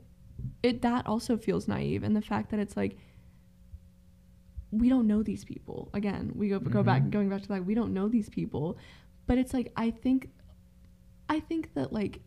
[SPEAKER 2] it that also feels naive, and the fact that it's like we don't know these people. Again, we go go back
[SPEAKER 1] Mhm.
[SPEAKER 2] going back to that. We don't know these people, but it's like I think, I think that like,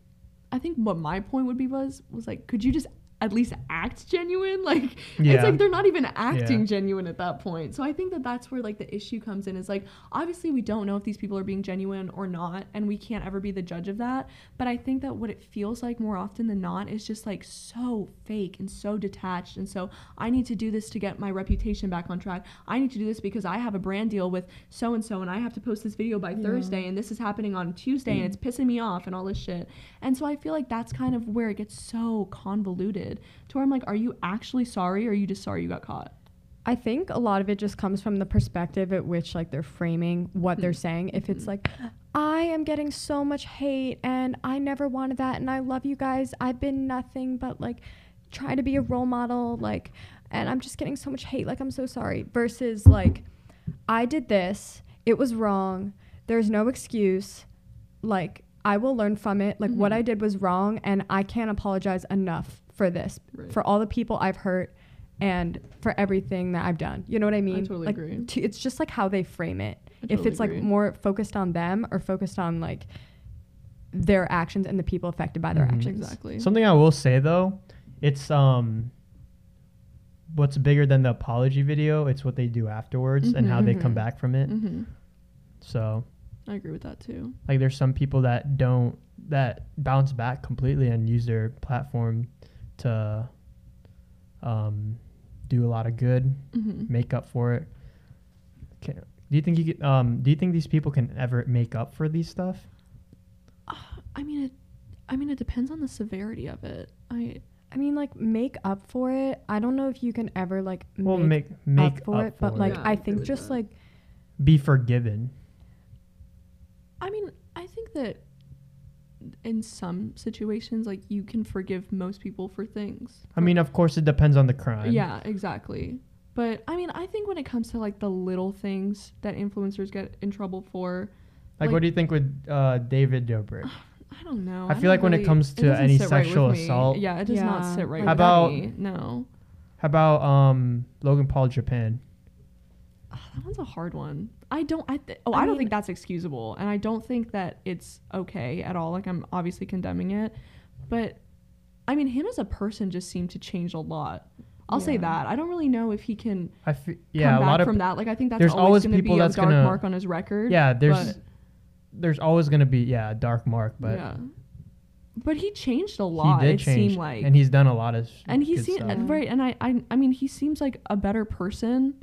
[SPEAKER 2] I think what my point would be was was like, could you just at least act genuine? Like,
[SPEAKER 1] Yeah.
[SPEAKER 2] it's like they're not even acting
[SPEAKER 1] Yeah.
[SPEAKER 2] genuine at that point. So I think that that's where like the issue comes in is like obviously we don't know if these people are being genuine or not and we can't ever be the judge of that, but I think that what it feels like more often than not is just like so fake and so detached and so I need to do this to get my reputation back on track. I need to do this because I have a brand deal with so and so and I have to post this video by
[SPEAKER 3] Yeah.
[SPEAKER 2] Thursday and this is happening on Tuesday and mm. it's pissing me off and all this shit. And so I feel like that's kind of where it gets so convoluted to where I'm like, are you actually sorry or are you just sorry you got caught?
[SPEAKER 3] I think a lot of it just comes from the perspective at which like they're framing what they're
[SPEAKER 2] Mhm.
[SPEAKER 3] saying. If it's
[SPEAKER 2] Mhm.
[SPEAKER 3] like, I am getting so much hate and I never wanted that and I love you guys. I've been nothing but like try to be a role model, like and I'm just getting so much hate, like I'm so sorry. Versus like, I did this, it was wrong, there's no excuse, like I will learn from it. Like what
[SPEAKER 2] Mhm.
[SPEAKER 3] I did was wrong and I can't apologize enough for this.
[SPEAKER 2] Right.
[SPEAKER 3] For all the people I've hurt and for everything that I've done. You know what I mean?
[SPEAKER 2] totally
[SPEAKER 3] like,
[SPEAKER 2] agree.
[SPEAKER 3] To, it's just like how they frame it.
[SPEAKER 2] I
[SPEAKER 3] if
[SPEAKER 2] totally
[SPEAKER 3] it's like more focused on them or focused on like their actions and the people affected by their
[SPEAKER 1] Mhm.
[SPEAKER 3] actions.
[SPEAKER 2] Exactly.
[SPEAKER 1] Something I will say though, it's um what's bigger than the apology video, it's what they do afterwards and how they come
[SPEAKER 3] Mhm.
[SPEAKER 1] back from it.
[SPEAKER 2] hmm
[SPEAKER 1] So,
[SPEAKER 2] I agree with that too.
[SPEAKER 1] like there's some people that don't that bounce back completely and use their platform to um do a lot of good,
[SPEAKER 2] hmm
[SPEAKER 1] make up for it. Can, do you think you could, um do you think these people can ever make up for these stuff?
[SPEAKER 2] I mean, it. I mean, it depends on the severity of it. I
[SPEAKER 3] I mean, like make up for it. I don't know if you can ever like
[SPEAKER 1] Well,
[SPEAKER 3] make,
[SPEAKER 1] make make
[SPEAKER 3] up for it, but
[SPEAKER 1] for
[SPEAKER 3] like
[SPEAKER 2] Yeah,
[SPEAKER 3] I
[SPEAKER 2] I
[SPEAKER 3] think just
[SPEAKER 2] that.
[SPEAKER 3] like
[SPEAKER 1] be forgiven.
[SPEAKER 2] I mean, I think that in some situations, like you can forgive most people for things.
[SPEAKER 1] I mean, of course, it depends on the crime.
[SPEAKER 2] yeah, exactly. But I mean, I think when it comes to like the little things that influencers get in trouble for,
[SPEAKER 1] Like,
[SPEAKER 2] Like-
[SPEAKER 1] what do you think with uh, David Dobrik?
[SPEAKER 2] I don't know.
[SPEAKER 1] I feel
[SPEAKER 2] don't
[SPEAKER 1] like when it comes to
[SPEAKER 2] doesn't
[SPEAKER 1] any
[SPEAKER 2] sit right
[SPEAKER 1] sexual assault-
[SPEAKER 2] yeah, it does not sit right.
[SPEAKER 3] How
[SPEAKER 2] with
[SPEAKER 1] about-
[SPEAKER 2] me. no?
[SPEAKER 1] How about um, Logan Paul Japan?
[SPEAKER 2] Ah, That one's a hard one. I don't. I th- oh,
[SPEAKER 3] I
[SPEAKER 2] I, don't
[SPEAKER 3] mean-
[SPEAKER 2] think that's excusable, and I don't think that it's okay at all. Like I'm obviously condemning it, but I mean, him as a person just seemed to change a lot. I'll say that. I don't really know if he can
[SPEAKER 1] I fe- yeah,
[SPEAKER 2] come
[SPEAKER 1] a
[SPEAKER 2] back
[SPEAKER 1] lot of
[SPEAKER 2] from that. Like I think that's
[SPEAKER 1] there's
[SPEAKER 2] always,
[SPEAKER 1] always
[SPEAKER 2] going to be a dark
[SPEAKER 1] gonna-
[SPEAKER 2] mark on his record.
[SPEAKER 1] yeah. There's there's always gonna be yeah a dark mark, but
[SPEAKER 2] yeah, but he changed a lot.
[SPEAKER 1] he did
[SPEAKER 2] it
[SPEAKER 1] change,
[SPEAKER 2] seemed like,
[SPEAKER 1] and he's done a lot of
[SPEAKER 2] and he seemed right. And I, I, I mean, he seems like a better person.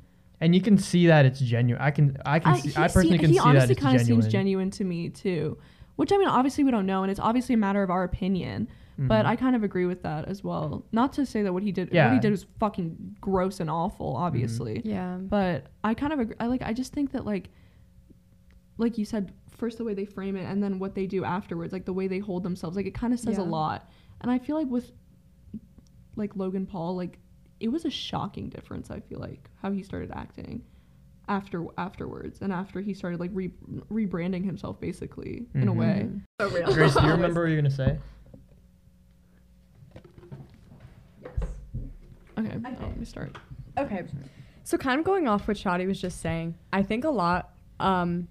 [SPEAKER 1] And you can see that it's genuine. I can I can
[SPEAKER 2] I,
[SPEAKER 1] see,
[SPEAKER 2] he
[SPEAKER 1] I personally
[SPEAKER 2] seem-
[SPEAKER 1] can
[SPEAKER 2] he
[SPEAKER 1] see that
[SPEAKER 2] honestly
[SPEAKER 1] it's
[SPEAKER 2] kind of
[SPEAKER 1] genuine.
[SPEAKER 2] seems genuine to me too. Which I mean, obviously we don't know, and it's obviously a matter of our opinion. But
[SPEAKER 1] Mhm.
[SPEAKER 2] I kind of agree with that as well. Not to say that what he did, what he did was fucking gross and awful, obviously.
[SPEAKER 3] yeah.
[SPEAKER 2] But I kind of agree. I like. I just think that like, like you said, first the way they frame it, and then what they do afterwards, like the way they hold themselves, like it kind of says a lot. And I feel like with like Logan Paul, like it was a shocking difference. I feel like how he started acting after afterwards, and after he started like re- rebranding himself, basically in a way.
[SPEAKER 3] Mhm.
[SPEAKER 1] Grace, do you remember what you're gonna say? Yes.
[SPEAKER 2] Okay, oh, let me start.
[SPEAKER 3] Okay. So kind of going off what Shadi was just saying, I think a lot um,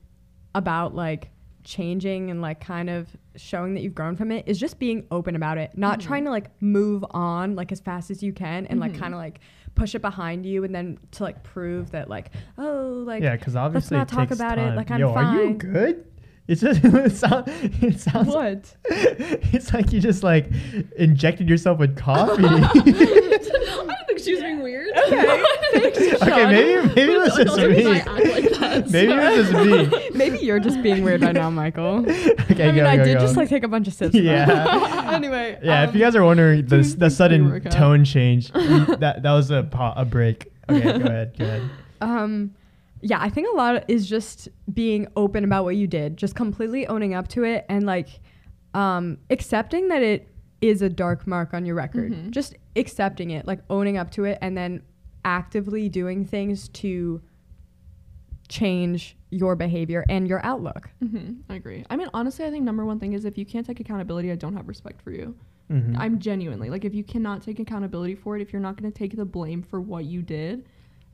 [SPEAKER 3] about like changing and like kind of showing that you've grown from it is just being open about it, not
[SPEAKER 2] Mhm.
[SPEAKER 3] trying to like move on like as fast as you can and like
[SPEAKER 2] Mhm.
[SPEAKER 3] kind of like push it behind you and then to like prove that like oh like
[SPEAKER 1] yeah, because obviously
[SPEAKER 3] not
[SPEAKER 1] it
[SPEAKER 3] talk
[SPEAKER 1] takes
[SPEAKER 3] about it, like, I'm
[SPEAKER 1] Yo, are you good? It's just it, sound, it sounds.
[SPEAKER 3] what
[SPEAKER 1] It's like you just like injected yourself with coffee.
[SPEAKER 2] I don't think she was being weird.
[SPEAKER 3] Okay.
[SPEAKER 1] okay, maybe maybe it was just
[SPEAKER 2] don't think I
[SPEAKER 1] me.
[SPEAKER 2] like that,
[SPEAKER 1] Maybe it was just me.
[SPEAKER 3] maybe you're just being weird right now, Michael.
[SPEAKER 1] Okay,
[SPEAKER 3] I mean,
[SPEAKER 1] go,
[SPEAKER 3] I
[SPEAKER 1] go,
[SPEAKER 3] did
[SPEAKER 1] go.
[SPEAKER 3] just like take a bunch of sips.
[SPEAKER 1] Yeah.
[SPEAKER 3] anyway.
[SPEAKER 1] Yeah, if
[SPEAKER 3] um,
[SPEAKER 1] you guys are wondering the the
[SPEAKER 2] the
[SPEAKER 1] sudden tone change, that that was a pa- a break. Okay, go ahead, go ahead.
[SPEAKER 3] Um, yeah, I think a lot is just being open about what you did, just completely owning up to it, and like um, accepting that it is a dark mark on your record.
[SPEAKER 2] Mhm.
[SPEAKER 3] Just accepting it, like owning up to it, and then actively doing things to change your behavior and your outlook.
[SPEAKER 2] hmm I agree. I mean, honestly, I think number one thing is if you can't take accountability, I don't have respect for you.
[SPEAKER 1] Mhm.
[SPEAKER 2] I'm genuinely like, if you cannot take accountability for it, if you're not going to take the blame for what you did,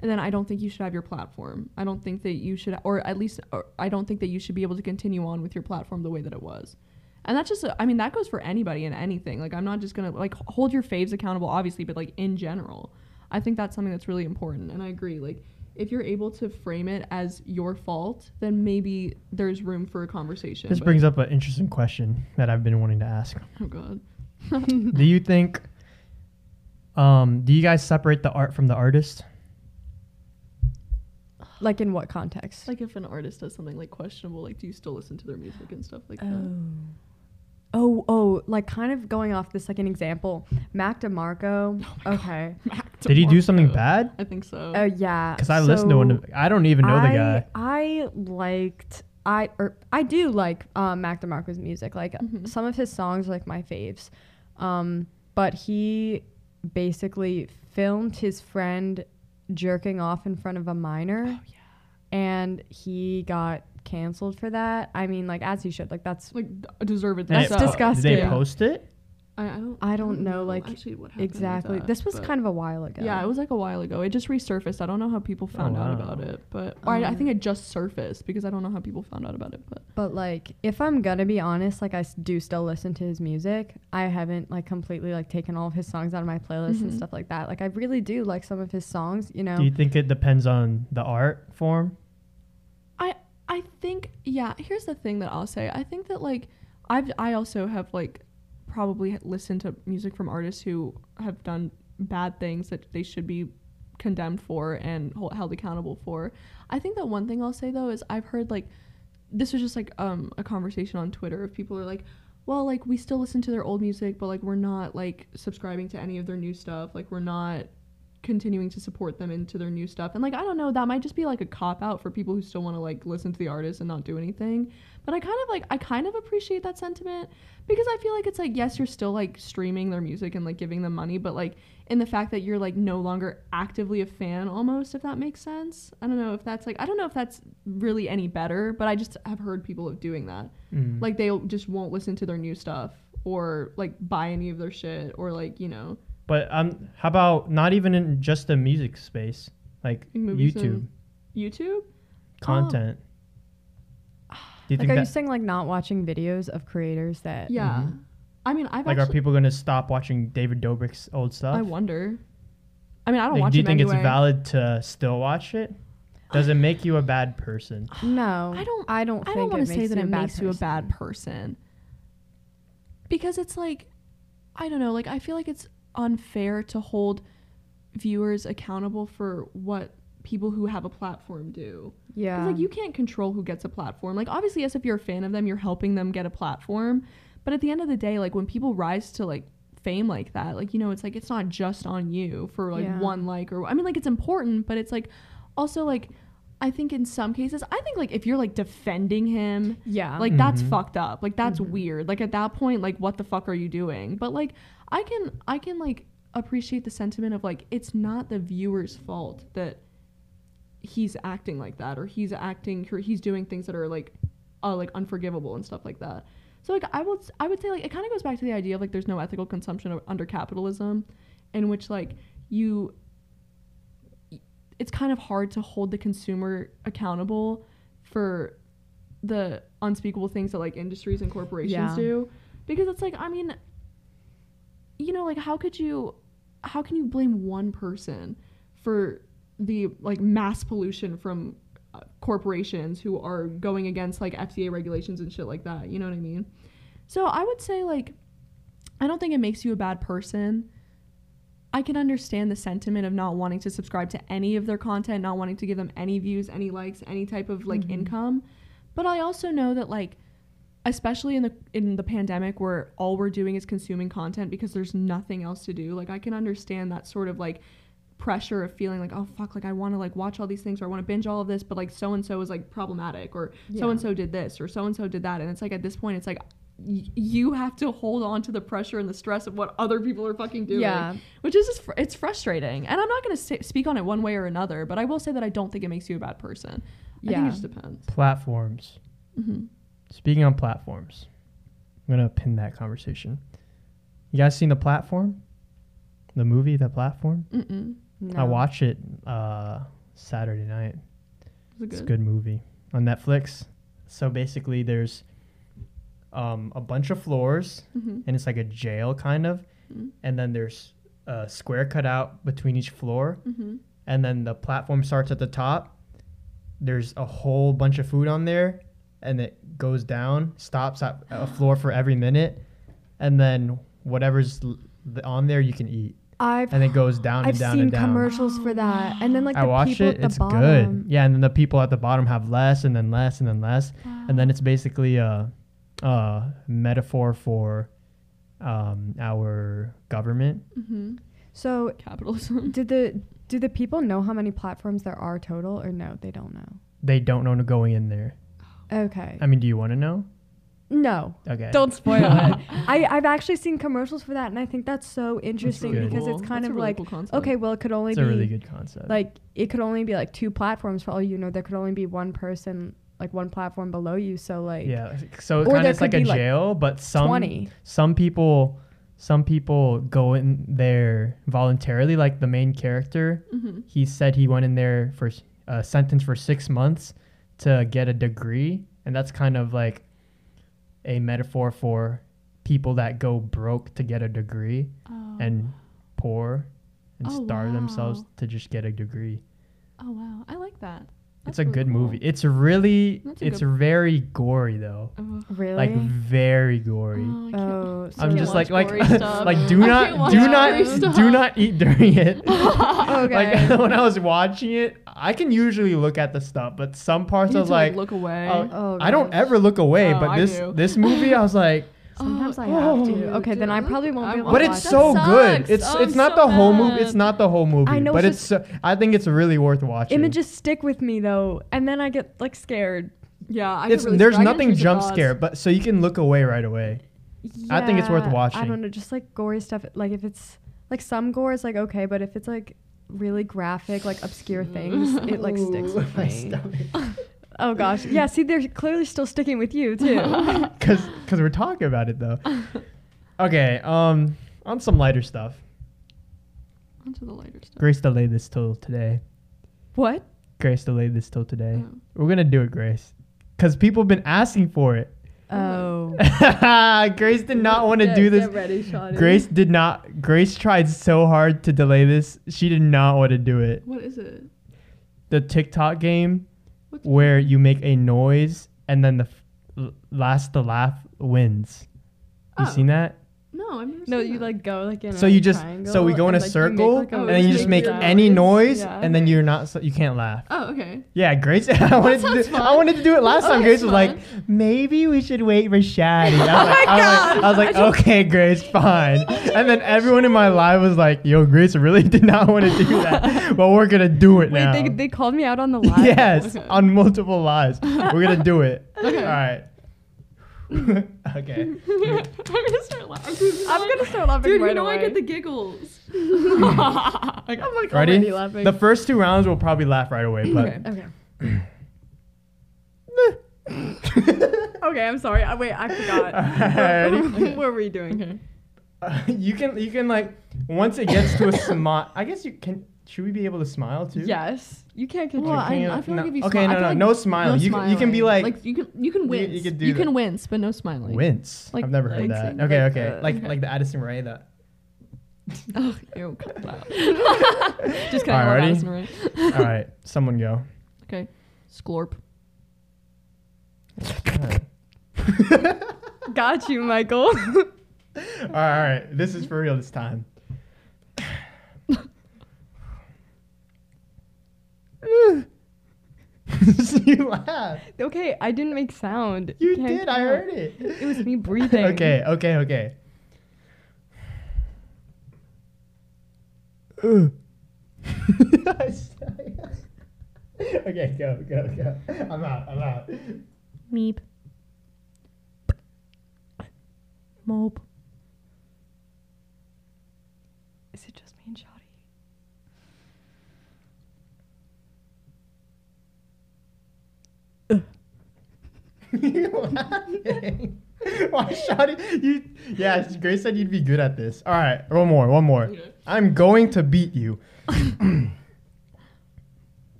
[SPEAKER 2] then I don't think you should have your platform. I don't think that you should, or at least, or I don't think that you should be able to continue on with your platform the way that it was. And that's just, I mean, that goes for anybody and anything. Like, I'm not just going to, like, hold your faves accountable, obviously, but, like, in general. I think that's something that's really important. And I agree. Like, if you're able to frame it as your fault, then maybe there's room for a conversation.
[SPEAKER 1] This
[SPEAKER 2] but-
[SPEAKER 1] brings up an interesting question that I've been wanting to ask.
[SPEAKER 2] Oh, God.
[SPEAKER 1] do you think um do you guys separate the art from the artist?
[SPEAKER 3] Like in what context?
[SPEAKER 2] Like if an artist does something like questionable, like do you still listen to their music and stuff like that?
[SPEAKER 3] Oh. Oh, oh, like kind of going off this like an example. Mac DeMarco. okay.
[SPEAKER 2] Mac
[SPEAKER 1] Did he do something bad?
[SPEAKER 2] I think so.
[SPEAKER 3] Oh yeah.
[SPEAKER 1] Because I listened to him. I don't even know the guy.
[SPEAKER 3] I liked I or I do like um, Mac DeMarco's music. Like
[SPEAKER 2] Mhm.
[SPEAKER 3] some of his songs are like my faves. Um, but he basically filmed his friend jerking off in front of a minor.
[SPEAKER 2] Oh, yeah.
[SPEAKER 3] And he got canceled for that. I mean, like as he should. Like that's
[SPEAKER 2] like d- deserve it.
[SPEAKER 3] That's
[SPEAKER 1] it-
[SPEAKER 2] themselves.
[SPEAKER 3] disgusting.
[SPEAKER 1] Did they post it?
[SPEAKER 2] I, I don't.
[SPEAKER 3] I don't know, like,
[SPEAKER 2] actually what happened
[SPEAKER 3] exactly.
[SPEAKER 2] that,
[SPEAKER 3] this was kind of a while ago.
[SPEAKER 2] Yeah, it was like a while ago. It just resurfaced. I don't know how people found out about it, but or I, I think it just surfaced because I don't know how people found out about it. But
[SPEAKER 3] But like, if I'm gonna be honest, like I s- do still listen to his music. I haven't like completely like taken all of his songs out of my playlist and
[SPEAKER 2] Mhm.
[SPEAKER 3] stuff like that. Like I really do like some of his songs. You know.
[SPEAKER 1] Do you think it depends on the art form?
[SPEAKER 2] I think yeah. Here's the thing that I'll say. I think that like I've I also have like probably listened to music from artists who have done bad things that they should be condemned for and held accountable for. I think that one thing I'll say though is I've heard like this was just like um a conversation on Twitter of people are like well like we still listen to their old music but like we're not like subscribing to any of their new stuff like we're not continuing to support them into their new stuff. And like i don't know that might just be like a cop out for people who still want to like listen to the artist and not do anything. But i kind of like i kind of appreciate that sentiment because i feel like it's like yes you're still like streaming their music and like giving them money but like in the fact that you're like no longer actively a fan almost if that makes sense. I don't know if that's like i don't know if that's really any better but i just have heard people of doing that.
[SPEAKER 1] Mm.
[SPEAKER 2] like they just won't listen to their new stuff or like buy any of their shit or like you know
[SPEAKER 1] But um, how about not even in just the music space, like
[SPEAKER 2] Movies
[SPEAKER 1] YouTube
[SPEAKER 2] and- youtube
[SPEAKER 1] content? Do you
[SPEAKER 3] like,
[SPEAKER 1] think
[SPEAKER 3] are you
[SPEAKER 1] that
[SPEAKER 3] saying like not watching videos of creators that?
[SPEAKER 2] yeah
[SPEAKER 1] Mhm.
[SPEAKER 2] i mean i've
[SPEAKER 1] like are people gonna stop watching David Dobrik's old stuff?
[SPEAKER 2] i wonder i mean i don't
[SPEAKER 1] Like,
[SPEAKER 2] watch
[SPEAKER 1] do you think
[SPEAKER 2] anyway.
[SPEAKER 1] it's valid to still watch it? Does it make you a bad person?
[SPEAKER 3] No,
[SPEAKER 2] I don't-
[SPEAKER 3] I don't.
[SPEAKER 2] I don't want to say that it
[SPEAKER 3] a bad
[SPEAKER 2] makes you a bad
[SPEAKER 3] person.
[SPEAKER 2] person. Because it's like, I don't know, like I feel like it's unfair to hold viewers accountable for what people who have a platform do.
[SPEAKER 3] Yeah.
[SPEAKER 2] like you can't control who gets a platform. Like obviously, yes, if you're a fan of them, you're helping them get a platform. But at the end of the day, like when people rise to like fame like that, like you know, it's like it's not just on you for like
[SPEAKER 3] Yeah.
[SPEAKER 2] one like or I mean, like it's important, but it's like also like I think in some cases, I think like if you're like defending him
[SPEAKER 3] yeah.
[SPEAKER 2] like that's
[SPEAKER 1] Mhm.
[SPEAKER 2] fucked up like that's
[SPEAKER 3] Mhm.
[SPEAKER 2] weird like at that point like what the fuck are you doing but like i can i can like appreciate the sentiment of like it's not the viewer's fault that he's acting like that or he's acting or he's doing things that are like uh like unforgivable and stuff like that so like i would i would say like it kind of goes back to the idea of like there's no ethical consumption of, under capitalism in which like you it's kind of hard to hold the consumer accountable for the unspeakable things that like industries and corporations
[SPEAKER 3] Yeah.
[SPEAKER 2] do because it's like i mean you know like how could you how can you blame one person for the like mass pollution from uh, corporations who are going against like FDA regulations and shit like that you know what i mean so i would say like i don't think it makes you a bad person I can understand the sentiment of not wanting to subscribe to any of their content, not wanting to give them any views, any likes, any type of like
[SPEAKER 3] Mhm.
[SPEAKER 2] income. But I also know that like especially in the in the pandemic where all we're doing is consuming content because there's nothing else to do. Like I can understand that sort of like pressure of feeling like oh fuck like I want to like watch all these things or I want to binge all of this but like so and so is like problematic or so and so did this or so and so did that and it's like at this point it's like y- you have to hold on to the pressure and the stress of what other people are fucking doing
[SPEAKER 3] Yeah.
[SPEAKER 2] which is just fr- it's frustrating and i'm not going to speak on it one way or another but i will say that i don't think it makes you a bad person i think
[SPEAKER 3] Yeah.
[SPEAKER 2] it just depends
[SPEAKER 1] Platforms.
[SPEAKER 2] hmm
[SPEAKER 1] Speaking on platforms, I'm gonna pin that conversation. You guys seen the platform? The movie, The Platform?
[SPEAKER 3] No.
[SPEAKER 1] I watched it uh, Saturday night.
[SPEAKER 2] It
[SPEAKER 1] It's a
[SPEAKER 2] good?
[SPEAKER 1] movie on Netflix. So basically, there's um, a bunch of floors,
[SPEAKER 2] Mm-hmm.
[SPEAKER 1] and it's like a jail kind of,
[SPEAKER 2] Mm-hmm.
[SPEAKER 1] and then there's a square cut out between each floor,
[SPEAKER 2] Mm-hmm.
[SPEAKER 1] and then the platform starts at the top. There's a whole bunch of food on there, and it goes down, stops at a floor for every minute, and then whatever's l- on there you can eat,
[SPEAKER 3] I've
[SPEAKER 1] and it goes down
[SPEAKER 3] I've
[SPEAKER 1] and down
[SPEAKER 3] seen
[SPEAKER 1] and down.
[SPEAKER 3] commercials for that, and then like
[SPEAKER 1] I
[SPEAKER 3] the
[SPEAKER 1] watched
[SPEAKER 3] people
[SPEAKER 1] it.
[SPEAKER 3] at the
[SPEAKER 1] It's
[SPEAKER 3] bottom.
[SPEAKER 1] good. Yeah, and then the people at the bottom have less, and then less, and then less, and then it's basically a, a metaphor for um, our government.
[SPEAKER 2] Mm-hmm.
[SPEAKER 3] So
[SPEAKER 2] capitalism
[SPEAKER 3] did the do the people know how many platforms there are total, or no? They don't know.
[SPEAKER 1] They don't know to going in there.
[SPEAKER 3] Okay.
[SPEAKER 1] I mean, do you want to know?
[SPEAKER 3] no.
[SPEAKER 1] Okay.
[SPEAKER 3] Don't spoil it. I, I've actually seen commercials for that, and I think that's so interesting
[SPEAKER 1] good.
[SPEAKER 3] because
[SPEAKER 2] Cool.
[SPEAKER 3] it's kind
[SPEAKER 2] That's
[SPEAKER 3] of
[SPEAKER 2] really
[SPEAKER 3] like,
[SPEAKER 2] cool
[SPEAKER 3] okay, well, it could only
[SPEAKER 1] It's
[SPEAKER 3] be
[SPEAKER 1] a really good concept.
[SPEAKER 3] like it could only be like two platforms for all you know. There could only be one person, like one platform below you. So like
[SPEAKER 1] yeah. So it kind of like a
[SPEAKER 3] be, like,
[SPEAKER 1] jail, but some
[SPEAKER 3] twenty.
[SPEAKER 1] some people some people go in there voluntarily. Like the main character,
[SPEAKER 2] Mm-hmm.
[SPEAKER 1] he said he went in there for a sentence for six months to get a degree, and that's kind of like a metaphor for people that go broke to get a degree
[SPEAKER 2] Oh.
[SPEAKER 1] and poor and
[SPEAKER 2] Oh,
[SPEAKER 1] starve themselves to just get a degree.
[SPEAKER 2] oh wow, I like that.
[SPEAKER 1] It's a
[SPEAKER 2] really
[SPEAKER 1] good
[SPEAKER 2] cool.
[SPEAKER 1] movie. It's really
[SPEAKER 2] That's a
[SPEAKER 1] it's
[SPEAKER 2] good-
[SPEAKER 1] very gory though.
[SPEAKER 2] Oh,
[SPEAKER 3] Really?
[SPEAKER 1] Like very gory.
[SPEAKER 2] oh, I can't-
[SPEAKER 3] oh,
[SPEAKER 1] I'm
[SPEAKER 2] can't
[SPEAKER 1] just
[SPEAKER 2] watch
[SPEAKER 1] like like
[SPEAKER 2] gory stuff.
[SPEAKER 1] like do
[SPEAKER 2] I
[SPEAKER 1] not
[SPEAKER 2] can't watch
[SPEAKER 1] do
[SPEAKER 2] gory
[SPEAKER 1] not
[SPEAKER 2] stuff.
[SPEAKER 1] do not eat during it.
[SPEAKER 3] okay.
[SPEAKER 1] Like when I was watching it, I can usually look at the stuff, but some parts
[SPEAKER 2] You
[SPEAKER 1] I
[SPEAKER 2] need
[SPEAKER 1] was
[SPEAKER 2] to,
[SPEAKER 1] like,
[SPEAKER 2] look away.
[SPEAKER 1] oh,
[SPEAKER 3] Oh,
[SPEAKER 1] I don't
[SPEAKER 3] gosh.
[SPEAKER 1] ever look away,
[SPEAKER 2] Oh,
[SPEAKER 1] but
[SPEAKER 2] I
[SPEAKER 1] this
[SPEAKER 2] do.
[SPEAKER 1] this movie I was like, Oh,
[SPEAKER 3] sometimes
[SPEAKER 2] Oh,
[SPEAKER 3] I have
[SPEAKER 1] oh,
[SPEAKER 3] to. Okay, then I probably won't be able
[SPEAKER 1] but
[SPEAKER 3] to
[SPEAKER 1] it's so
[SPEAKER 2] That
[SPEAKER 1] good.
[SPEAKER 2] sucks.
[SPEAKER 1] It's
[SPEAKER 2] Oh,
[SPEAKER 1] it's not
[SPEAKER 2] so
[SPEAKER 1] the whole movie. It's not the whole movie,
[SPEAKER 3] I know,
[SPEAKER 1] but
[SPEAKER 3] it's
[SPEAKER 1] it's so, I think it's really worth watching.
[SPEAKER 3] Images stick with me though, and then I get like scared.
[SPEAKER 2] yeah, I
[SPEAKER 1] it's
[SPEAKER 2] really
[SPEAKER 1] there's
[SPEAKER 2] scared.
[SPEAKER 1] Nothing
[SPEAKER 2] intrusive
[SPEAKER 1] jump
[SPEAKER 2] thoughts.
[SPEAKER 1] scare, but so you can look away right away. I think it's worth
[SPEAKER 3] watching. I don't know, just like gory stuff. Like if it's like some gore is like okay, but if it's like really graphic, like obscure things, it like sticks with my me. Oh gosh, yeah. See, they're clearly still sticking with you too.
[SPEAKER 1] Cause cause we're talking about it though. Okay, um, on some lighter stuff.
[SPEAKER 2] Onto the lighter stuff.
[SPEAKER 1] Grace delayed this till today.
[SPEAKER 3] what?
[SPEAKER 1] Grace delayed this till today.
[SPEAKER 2] Oh.
[SPEAKER 1] We're gonna do it, Grace, cause people have been asking for it.
[SPEAKER 3] Oh.
[SPEAKER 1] Grace did not want to do this.
[SPEAKER 3] ready, Sean.
[SPEAKER 1] Grace did not. Grace tried so hard to delay this. She did not want to do it.
[SPEAKER 2] What is it?
[SPEAKER 1] The TikTok game
[SPEAKER 2] What's
[SPEAKER 1] where you make a noise and then the f- last to laugh wins. You
[SPEAKER 2] Oh.
[SPEAKER 1] seen that?
[SPEAKER 2] No, I've never
[SPEAKER 3] No,
[SPEAKER 2] seen
[SPEAKER 3] you
[SPEAKER 2] that.
[SPEAKER 3] like go like in
[SPEAKER 1] So
[SPEAKER 3] a
[SPEAKER 1] you just
[SPEAKER 3] triangle
[SPEAKER 1] so we go in a
[SPEAKER 3] like, you
[SPEAKER 1] circle
[SPEAKER 3] like, a
[SPEAKER 2] Oh,
[SPEAKER 1] and then you
[SPEAKER 2] just
[SPEAKER 1] just
[SPEAKER 2] make
[SPEAKER 1] make
[SPEAKER 2] the
[SPEAKER 1] any
[SPEAKER 3] noise.
[SPEAKER 1] noise
[SPEAKER 3] Yeah.
[SPEAKER 1] and then you're not so you can't laugh.
[SPEAKER 2] Oh, okay.
[SPEAKER 1] Yeah, Grace. I wanted to
[SPEAKER 2] sounds
[SPEAKER 1] do, I wanted to do it last
[SPEAKER 2] Oh,
[SPEAKER 1] time. Grace was like, maybe we should wait for Shadi. I was like, oh
[SPEAKER 3] my
[SPEAKER 1] I was like, I was like,
[SPEAKER 3] God.
[SPEAKER 1] okay, Grace, fine. And then everyone in my life was like, yo, Grace really did not want to do that, but we're gonna do it
[SPEAKER 3] Wait,
[SPEAKER 1] now.
[SPEAKER 3] they, they called me out on the live.
[SPEAKER 1] yes,
[SPEAKER 2] Okay.
[SPEAKER 1] on multiple lives. We're gonna do it.
[SPEAKER 2] Okay.
[SPEAKER 1] All right. okay.
[SPEAKER 2] I'm gonna start laughing.
[SPEAKER 3] I'm gonna start laughing
[SPEAKER 2] Dude,
[SPEAKER 3] right
[SPEAKER 2] you know
[SPEAKER 3] away.
[SPEAKER 2] I get the giggles. I got
[SPEAKER 3] I'm like
[SPEAKER 1] Ready?
[SPEAKER 3] already laughing.
[SPEAKER 1] The first two rounds we'll probably laugh right away, but
[SPEAKER 2] Okay.
[SPEAKER 3] okay. Okay, I'm sorry. I, wait, I forgot.
[SPEAKER 1] Alrighty.
[SPEAKER 3] what were we doing?
[SPEAKER 2] Okay.
[SPEAKER 1] Uh, you can you can like once it gets to a smile. I guess you can. Should we be able to smile too?
[SPEAKER 3] Yes. You can't
[SPEAKER 2] Well. I,
[SPEAKER 1] Can you-
[SPEAKER 2] I feel
[SPEAKER 1] no-
[SPEAKER 2] like if you
[SPEAKER 1] okay,
[SPEAKER 2] smi-
[SPEAKER 1] no,
[SPEAKER 2] feel
[SPEAKER 1] no,
[SPEAKER 2] like
[SPEAKER 1] no smiling. You can- you can be
[SPEAKER 2] smiling.
[SPEAKER 1] like-
[SPEAKER 2] you can you can
[SPEAKER 1] you-
[SPEAKER 2] wince.
[SPEAKER 1] you
[SPEAKER 2] You,
[SPEAKER 1] could do
[SPEAKER 2] can
[SPEAKER 1] that.
[SPEAKER 2] wince, but no smiling.
[SPEAKER 1] Wince.
[SPEAKER 3] Like-
[SPEAKER 1] I've never heard
[SPEAKER 3] like
[SPEAKER 1] that.
[SPEAKER 3] saying
[SPEAKER 1] Okay,
[SPEAKER 3] like
[SPEAKER 1] okay.
[SPEAKER 3] the-
[SPEAKER 1] like like the Addison Rae that.
[SPEAKER 2] Oh, ew, cut that out. Just kidding.
[SPEAKER 1] Alright,
[SPEAKER 2] I
[SPEAKER 1] ready?
[SPEAKER 2] Addison Rae.
[SPEAKER 1] All right, someone go.
[SPEAKER 2] Okay, Sklorp.
[SPEAKER 3] Got you, Michael.
[SPEAKER 1] all right, all right. This is for real this time. you laugh.
[SPEAKER 3] okay, I didn't make sound.
[SPEAKER 1] You
[SPEAKER 3] Can't
[SPEAKER 1] did. I
[SPEAKER 3] count.
[SPEAKER 1] heard it.
[SPEAKER 3] It was me breathing.
[SPEAKER 1] Okay, okay, okay. Okay, go, go, go. I'm out. I'm out.
[SPEAKER 2] Meep. Mope.
[SPEAKER 3] Is it just me and Shadi?
[SPEAKER 1] You laughing? Why, Shadi? You, yeah, Grace said you'd be good at this. All right, one more, one more.
[SPEAKER 2] Okay.
[SPEAKER 1] I'm going to beat you.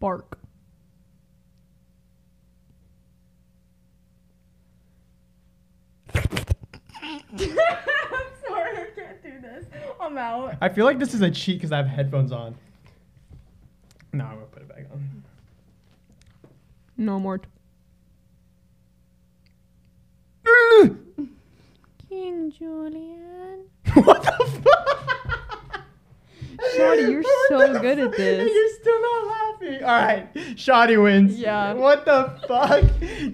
[SPEAKER 2] Bark.
[SPEAKER 3] I'm sorry, I can't do this. I'm out.
[SPEAKER 1] I feel like this is a cheat because I have headphones on. No, I'm gonna put it back on.
[SPEAKER 2] No more. King Julien.
[SPEAKER 1] what the fuck?
[SPEAKER 3] Shadi, you're so good at this.
[SPEAKER 1] You're still not laughing. All right, Shadi wins.
[SPEAKER 3] Yeah.
[SPEAKER 1] What the fuck?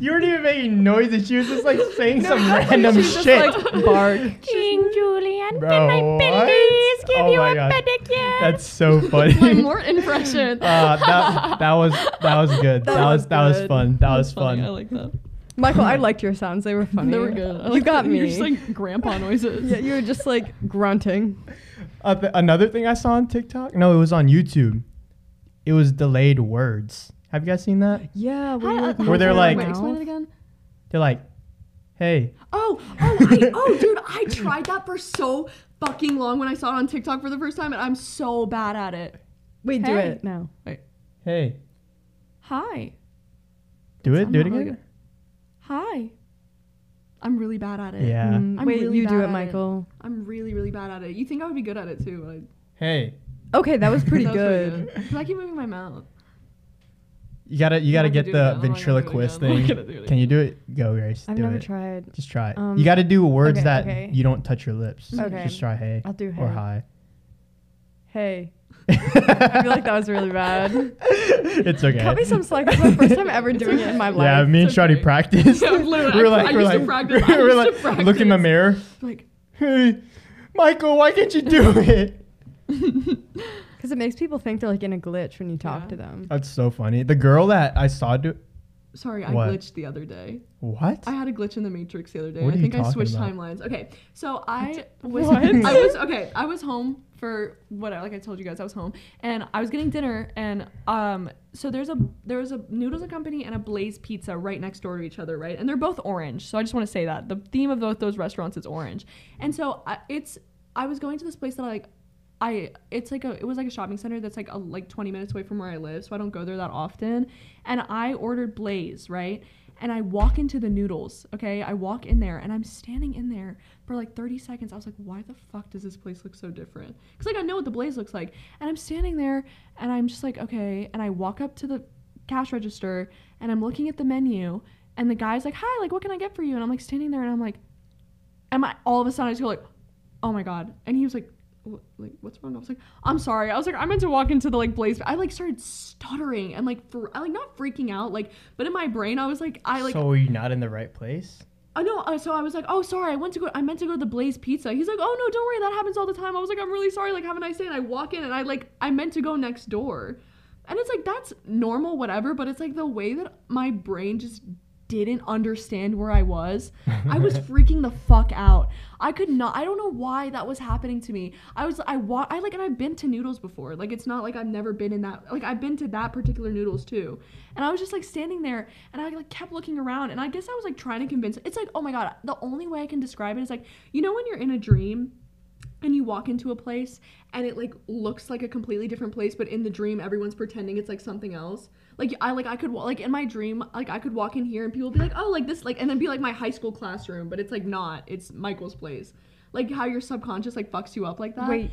[SPEAKER 1] You weren't even making noises. She was just like saying some random
[SPEAKER 3] She's just
[SPEAKER 1] shit.
[SPEAKER 3] like bark.
[SPEAKER 2] King Julien,
[SPEAKER 1] Bro, can I what? please give Oh you my a God.
[SPEAKER 2] pedicure?
[SPEAKER 1] That's so funny.
[SPEAKER 2] my Mort impression.
[SPEAKER 1] Uh, that that was that was good. That,
[SPEAKER 3] That
[SPEAKER 1] was
[SPEAKER 3] was
[SPEAKER 1] that was fun. That was
[SPEAKER 2] That's funny,
[SPEAKER 1] fun.
[SPEAKER 2] I like that.
[SPEAKER 3] Michael, I liked your sounds. They were funny.
[SPEAKER 2] They were good. I
[SPEAKER 3] You
[SPEAKER 2] like
[SPEAKER 3] got me.
[SPEAKER 2] You're just like grandpa noises.
[SPEAKER 3] yeah, you were just like grunting.
[SPEAKER 1] Uh, th- another thing I saw on TikTok. No, it was on YouTube. It was delayed words. Have you guys seen that?
[SPEAKER 3] Yeah,
[SPEAKER 2] How- uh,
[SPEAKER 1] Where they're like-
[SPEAKER 2] wait, explain it again.
[SPEAKER 1] They're like, "Hey,
[SPEAKER 2] Oh, oh, I, oh, dude, I tried that for so fucking long when I saw it on TikTok for the first time, and I'm so bad at it.
[SPEAKER 3] Wait, do it now.
[SPEAKER 1] hey,
[SPEAKER 2] Hi,
[SPEAKER 1] do it,
[SPEAKER 2] I'm
[SPEAKER 1] do it
[SPEAKER 2] not really
[SPEAKER 1] again."
[SPEAKER 2] Hi. I'm really bad at it.
[SPEAKER 1] Yeah.
[SPEAKER 3] Mm,
[SPEAKER 2] I'm
[SPEAKER 3] wait,
[SPEAKER 2] really
[SPEAKER 3] you do it,
[SPEAKER 2] at it.
[SPEAKER 3] Michael.
[SPEAKER 2] I'm really, really bad at it. You think I would be good at it too? Like,
[SPEAKER 1] Hey,
[SPEAKER 3] Okay, that was pretty
[SPEAKER 2] that was
[SPEAKER 3] good.
[SPEAKER 2] 'Cause I keep moving my mouth.
[SPEAKER 1] you gotta you
[SPEAKER 2] I'm
[SPEAKER 1] gotta get
[SPEAKER 2] gonna
[SPEAKER 1] the
[SPEAKER 2] it again. I'm not gonna do it
[SPEAKER 1] ventriloquist
[SPEAKER 2] again. I'm not
[SPEAKER 1] thing.
[SPEAKER 2] gonna do it
[SPEAKER 1] Can you do it? Go, Grace.
[SPEAKER 3] I've
[SPEAKER 1] do
[SPEAKER 3] never
[SPEAKER 1] it.
[SPEAKER 3] tried.
[SPEAKER 1] Just try it.
[SPEAKER 3] Um,
[SPEAKER 1] you gotta do words
[SPEAKER 3] okay,
[SPEAKER 1] that
[SPEAKER 3] okay.
[SPEAKER 1] you don't touch your lips.
[SPEAKER 3] Okay.
[SPEAKER 1] Just try hey
[SPEAKER 3] I'll do
[SPEAKER 1] or
[SPEAKER 3] hey.
[SPEAKER 1] hi.
[SPEAKER 3] Hey. I feel like that was really bad.
[SPEAKER 1] it's okay.
[SPEAKER 3] Cut me some slack. It's my first time ever doing it in my life.
[SPEAKER 1] Yeah, me and
[SPEAKER 2] It's Shadi
[SPEAKER 1] practiced.
[SPEAKER 2] Yeah, literally,
[SPEAKER 1] we were
[SPEAKER 2] I-
[SPEAKER 1] like,
[SPEAKER 2] I
[SPEAKER 1] we're
[SPEAKER 2] used to
[SPEAKER 1] like,
[SPEAKER 2] practice. I
[SPEAKER 1] we were
[SPEAKER 2] used
[SPEAKER 1] like,
[SPEAKER 2] to
[SPEAKER 1] look in the mirror.
[SPEAKER 2] Like,
[SPEAKER 1] Hey, Michael, why can't you do it?
[SPEAKER 3] Because it makes people think they're like in a glitch when you talk
[SPEAKER 2] Yeah.
[SPEAKER 3] to them.
[SPEAKER 1] That's so funny. The girl that I saw do
[SPEAKER 2] sorry, I
[SPEAKER 1] What?
[SPEAKER 2] glitched the other day.
[SPEAKER 1] what?
[SPEAKER 2] I had a glitch in the Matrix the other day.
[SPEAKER 1] What
[SPEAKER 2] I
[SPEAKER 1] are you
[SPEAKER 2] think I
[SPEAKER 1] talking
[SPEAKER 2] switched
[SPEAKER 1] about?
[SPEAKER 2] timelines. Okay, so I was
[SPEAKER 3] What?
[SPEAKER 2] I was okay. I was home for whatever. Like I told you guys, I was home and I was getting dinner. And um, so there's a there's a noodles and company and a Blaze Pizza right next door to each other, right? And they're both orange. So I just want to say that the theme of both those restaurants is orange. And so I, it's I was going to this place that I like. I it's like a it was like a shopping center that's like a, like 20 minutes away from where I live, so I don't go there that often. And I ordered Blaze, right? And I walk into the noodles, okay? I walk in there and I'm standing in there for like 30 seconds. I was like, why the fuck does this place look so different? Cuz like I know what the Blaze looks like. And I'm standing there and I'm just like, okay, and I walk up to the cash register and I'm looking at the menu and the guy's like, "Hi, like what can I get for you?" And I'm like standing there and I'm like am I all of a sudden I just go like, "Oh my god." And he was like like what's wrong? I was like, I'm sorry. I was like, I meant to walk into the like blaze. I like started stuttering and like for I like not freaking out like, but in my brain I was like, I like
[SPEAKER 1] so are you not in the right place?
[SPEAKER 2] I know. So I was like, oh, sorry. I went to go. I meant to go to the Blaze Pizza. He's like, oh no, don't worry. That happens all the time. I was like, I'm really sorry. Like, have a nice day. And I walk in and I like, I meant to go next door, and it's like that's normal, whatever. But it's like the way that my brain just didn't understand where I was. I was freaking the fuck out. I could not. I don't know why that was happening to me. I was. I wa- I like, and I've been to Noodles before. Like, it's not like I've never been in that. Like, I've been to that particular Noodles too. And I was just like standing there, and I like kept looking around, and I guess I was like trying to convince. It's like, oh my god, the only way I can describe it is like, you know, when you're in a dream and you walk into a place and it like looks like a completely different place but in the dream everyone's pretending it's like something else like i like i could like in my dream like i could walk in here and people would be like oh like this like and then be like my high school classroom but it's like not it's michael's place like how your subconscious like fucks you up like that
[SPEAKER 3] Wait,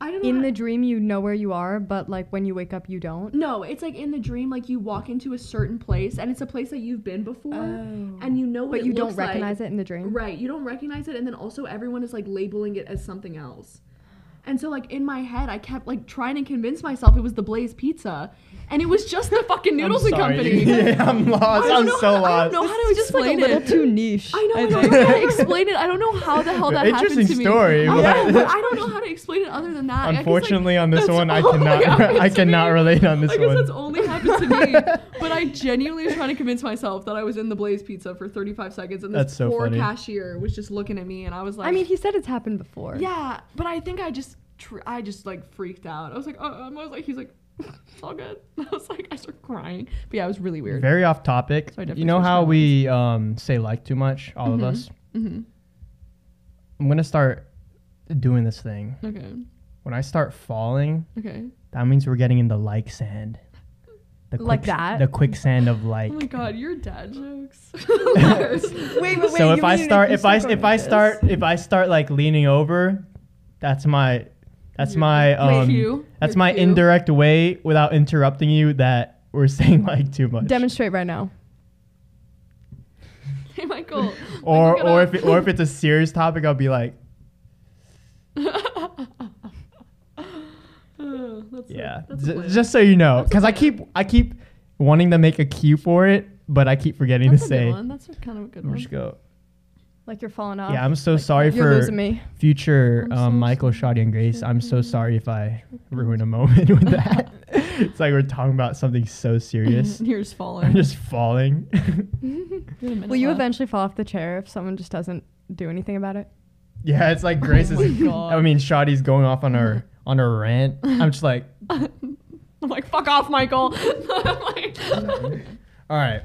[SPEAKER 2] i don't know
[SPEAKER 3] in the dream you know where you are, but like when you wake up you don't.
[SPEAKER 2] no it's like in the dream like you walk into a certain place and it's a place that you've been before oh. and you know what
[SPEAKER 3] but you don't
[SPEAKER 2] looks like.
[SPEAKER 3] recognize it in the dream.
[SPEAKER 2] Right. You don't recognize it and then also everyone is like labeling it as something else. And so like in my head I kept like trying to convince myself it was the Blaze Pizza and it was just the fucking Noodles and Company.
[SPEAKER 1] yeah, I'm lost.
[SPEAKER 2] I don't
[SPEAKER 1] I'm
[SPEAKER 2] know
[SPEAKER 1] so
[SPEAKER 2] how, I don't know how to
[SPEAKER 3] It's just like a
[SPEAKER 2] explain
[SPEAKER 3] little
[SPEAKER 2] it.
[SPEAKER 3] too niche.
[SPEAKER 2] I know, I, don't
[SPEAKER 3] think.
[SPEAKER 2] know how to explain it. I don't know how the hell that
[SPEAKER 1] Interesting
[SPEAKER 2] happened to me.
[SPEAKER 1] story,
[SPEAKER 2] I
[SPEAKER 1] but-
[SPEAKER 2] know, but I don't know how to explain it other than that. I guess, like,
[SPEAKER 1] Unfortunately, on this one, I cannot. I cannot
[SPEAKER 2] me.
[SPEAKER 1] relate on this
[SPEAKER 2] I guess
[SPEAKER 1] one.
[SPEAKER 2] that's only happened to me. But I genuinely was trying to convince myself that I was in the Blaze Pizza for 35 seconds, and this
[SPEAKER 1] That's so
[SPEAKER 2] poor
[SPEAKER 1] funny.
[SPEAKER 2] cashier was just looking at me, and I was like,
[SPEAKER 3] I mean, he said it's happened before.
[SPEAKER 2] yeah, but I think I just, tr- I just like freaked out. I was like, oh, I was like, he's like, it's all good. I was like, I started crying. But yeah, it was really weird.
[SPEAKER 1] Very off topic.
[SPEAKER 2] So
[SPEAKER 1] you know how we um, say like too much, all
[SPEAKER 2] Mhm.
[SPEAKER 1] of us.
[SPEAKER 2] hmm
[SPEAKER 1] I'm gonna start doing this thing.
[SPEAKER 2] Okay.
[SPEAKER 1] When I start falling,
[SPEAKER 2] Okay.
[SPEAKER 1] that means we're getting in the like sand. The
[SPEAKER 3] Like
[SPEAKER 1] quick-
[SPEAKER 3] that?
[SPEAKER 1] The quicksand of like.
[SPEAKER 2] Oh my god, your dad jokes.
[SPEAKER 3] Wait, wait, wait.
[SPEAKER 1] so if I start, if I if I start, if I start like leaning over, that's my, that's
[SPEAKER 2] Your-
[SPEAKER 1] my um,
[SPEAKER 2] cue?
[SPEAKER 1] that's
[SPEAKER 2] Your
[SPEAKER 1] my
[SPEAKER 2] cue?
[SPEAKER 1] indirect way without interrupting you that we're saying like too much.
[SPEAKER 3] demonstrate right now.
[SPEAKER 2] hey, Michael.
[SPEAKER 1] or
[SPEAKER 2] Michael,
[SPEAKER 1] or if it, or if it's a serious topic, I'll be like,
[SPEAKER 2] up. That's a-
[SPEAKER 1] yeah,
[SPEAKER 2] that's a
[SPEAKER 1] J- just so you know, because I keep I keep wanting to make a cue for it, but I keep forgetting
[SPEAKER 2] That's
[SPEAKER 1] to
[SPEAKER 2] a good
[SPEAKER 1] say.
[SPEAKER 2] one. That's kind of a good one.
[SPEAKER 1] just go.
[SPEAKER 3] Like you're falling off.
[SPEAKER 1] Yeah, I'm so
[SPEAKER 3] Like,
[SPEAKER 1] sorry
[SPEAKER 3] You're
[SPEAKER 1] for
[SPEAKER 3] me.
[SPEAKER 1] future um,
[SPEAKER 2] so
[SPEAKER 1] Michael,
[SPEAKER 2] sorry.
[SPEAKER 1] Shadi, and Grace. I'm so sorry if I ruin a moment with that. it's like we're talking about something so serious.
[SPEAKER 2] You're just falling.
[SPEAKER 1] I'm
[SPEAKER 2] falling.
[SPEAKER 1] just falling.
[SPEAKER 2] You had
[SPEAKER 3] Will you eventually fall off the chair if someone just doesn't do anything about it?
[SPEAKER 1] yeah, it's like Grace is.
[SPEAKER 2] Oh my God.
[SPEAKER 1] I mean, Shadi's going off on her on her rant. I'm just like,
[SPEAKER 2] I'm like, fuck off, Michael. I'm like,
[SPEAKER 1] all right.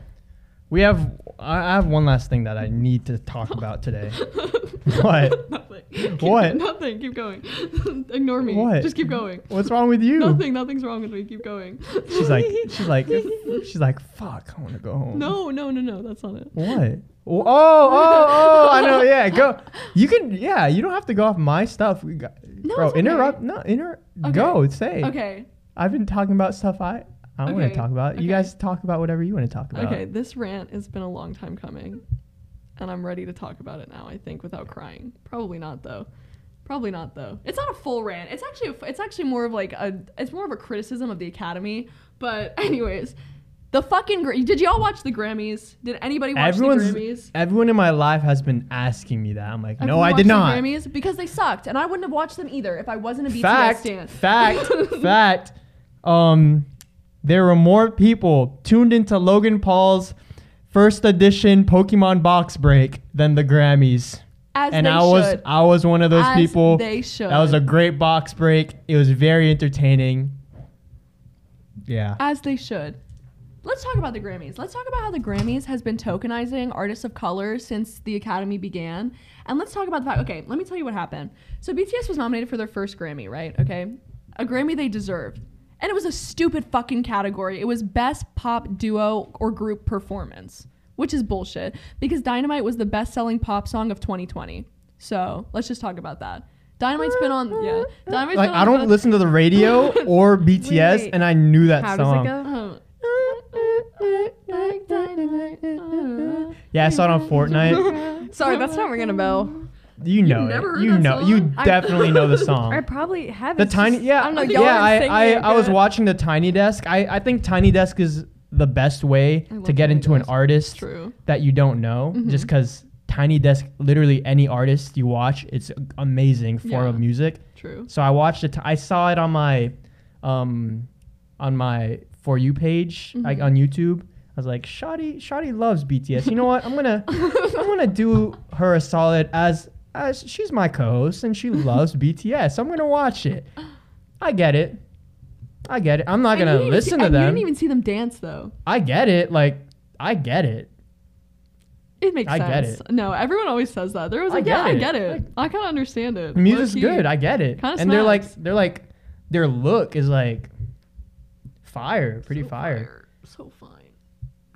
[SPEAKER 1] We have. I have one last thing that I need to talk about today. What?
[SPEAKER 2] Nothing. Keep-
[SPEAKER 1] What?
[SPEAKER 2] Nothing. Keep going. Ignore me.
[SPEAKER 1] What?
[SPEAKER 2] Just keep going.
[SPEAKER 1] What's wrong with you?
[SPEAKER 2] Nothing. Nothing's wrong with me. Keep going.
[SPEAKER 1] She's like, she's like, she's like, fuck. I want to go home.
[SPEAKER 2] No, no, no, no. That's not it.
[SPEAKER 1] What? Oh, oh, oh! I know. Yeah, go. You can. Yeah, you don't have to go off my stuff. Got,
[SPEAKER 2] No,
[SPEAKER 1] bro,
[SPEAKER 2] okay.
[SPEAKER 1] interrupt. No, inter.
[SPEAKER 2] Okay.
[SPEAKER 1] Go. Say.
[SPEAKER 2] Okay.
[SPEAKER 1] I've been talking about stuff I. I want to talk about. You
[SPEAKER 2] okay.
[SPEAKER 1] guys talk about whatever you want to talk about.
[SPEAKER 2] Okay. This rant has been a long time coming, and I'm ready to talk about it now. I think without crying. Probably not though. Probably not though. It's not a full rant. It's actually a, it's actually more of like a it's more of a criticism of the Academy. But anyways, the fucking did y'all watch the Grammys? Did anybody watch
[SPEAKER 1] Everyone's.
[SPEAKER 2] the Grammys?
[SPEAKER 1] Everyone in my life has been asking me that. I'm like,
[SPEAKER 2] Have
[SPEAKER 1] no, I did
[SPEAKER 2] the
[SPEAKER 1] not.
[SPEAKER 2] Grammys because they sucked, and I wouldn't have watched them either if I wasn't a BTS
[SPEAKER 1] fact,
[SPEAKER 2] stan.
[SPEAKER 1] fact, fact. Um, there were more people tuned into Logan Paul's first edition Pokemon box break than the Grammys.
[SPEAKER 2] As
[SPEAKER 1] and
[SPEAKER 2] they
[SPEAKER 1] I was
[SPEAKER 2] should.
[SPEAKER 1] I was one of those
[SPEAKER 2] As
[SPEAKER 1] people.
[SPEAKER 2] They should.
[SPEAKER 1] That was a great box break. It was very entertaining. Yeah.
[SPEAKER 2] As they should. Let's talk about the Grammys. Let's talk about how the Grammys has been tokenizing artists of color since the Academy began. And let's talk about the fact, okay, let me tell you what happened. So BTS was nominated for their first Grammy, right? Okay. A Grammy they deserved. And it was a stupid fucking category. It was best pop duo or group performance, which is bullshit because Dynamite was the best selling pop song of 2020. So let's just talk about that. Dynamite's been on, yeah. Dynamite's
[SPEAKER 1] Like
[SPEAKER 2] been on I
[SPEAKER 1] don't
[SPEAKER 2] the-
[SPEAKER 1] listen to the radio or BTS,
[SPEAKER 3] wait.
[SPEAKER 1] and I knew that
[SPEAKER 3] How
[SPEAKER 1] song.
[SPEAKER 3] does it go?
[SPEAKER 2] Um,
[SPEAKER 1] Yeah, I saw it on Fortnite.
[SPEAKER 3] Sorry, that's not ringing a bell.
[SPEAKER 1] You know
[SPEAKER 2] never
[SPEAKER 1] it.
[SPEAKER 2] heard
[SPEAKER 1] You
[SPEAKER 2] that
[SPEAKER 1] know.
[SPEAKER 2] song?
[SPEAKER 1] You
[SPEAKER 3] I-
[SPEAKER 1] definitely know the song.
[SPEAKER 3] I probably have.
[SPEAKER 1] The tiny, yeah,
[SPEAKER 3] I don't know.
[SPEAKER 2] I
[SPEAKER 3] Y'all
[SPEAKER 1] yeah.
[SPEAKER 3] are
[SPEAKER 1] I,
[SPEAKER 3] singing
[SPEAKER 1] I,
[SPEAKER 3] it
[SPEAKER 1] I was
[SPEAKER 3] good.
[SPEAKER 1] watching the Tiny Desk. I, I think Tiny Desk is the best way
[SPEAKER 2] I love
[SPEAKER 1] to get
[SPEAKER 2] Tiny
[SPEAKER 1] into an
[SPEAKER 2] Desk.
[SPEAKER 1] artist
[SPEAKER 2] True.
[SPEAKER 1] that you don't know.
[SPEAKER 2] Mhm.
[SPEAKER 1] Just because Tiny Desk, literally any artist you watch, it's amazing form
[SPEAKER 2] Yeah.
[SPEAKER 1] of music.
[SPEAKER 2] True.
[SPEAKER 1] So I watched it. I saw it on my, um, on my for you page, like
[SPEAKER 2] Mhm.
[SPEAKER 1] on YouTube. I was like, Shadi, Shadi loves BTS. You know what? I'm gonna, I'm gonna do her a solid as Uh, as she's my co-host and she loves BTS. I'm gonna watch it. I get it. I get it. I'm not gonna
[SPEAKER 2] didn't see-
[SPEAKER 1] listen to
[SPEAKER 2] and You didn't even see them dance though.
[SPEAKER 1] I get it. Like I get it.
[SPEAKER 2] It makes
[SPEAKER 1] I get
[SPEAKER 2] sense.
[SPEAKER 1] it.
[SPEAKER 2] No, everyone always says that. There was
[SPEAKER 1] I
[SPEAKER 2] like, yeah,
[SPEAKER 1] get
[SPEAKER 2] I get it. I kind of understand it.
[SPEAKER 1] Music's good. I get it.
[SPEAKER 2] Kinda
[SPEAKER 1] and they're like they're like their look is like fire, pretty
[SPEAKER 2] So
[SPEAKER 1] fire.
[SPEAKER 2] So fine.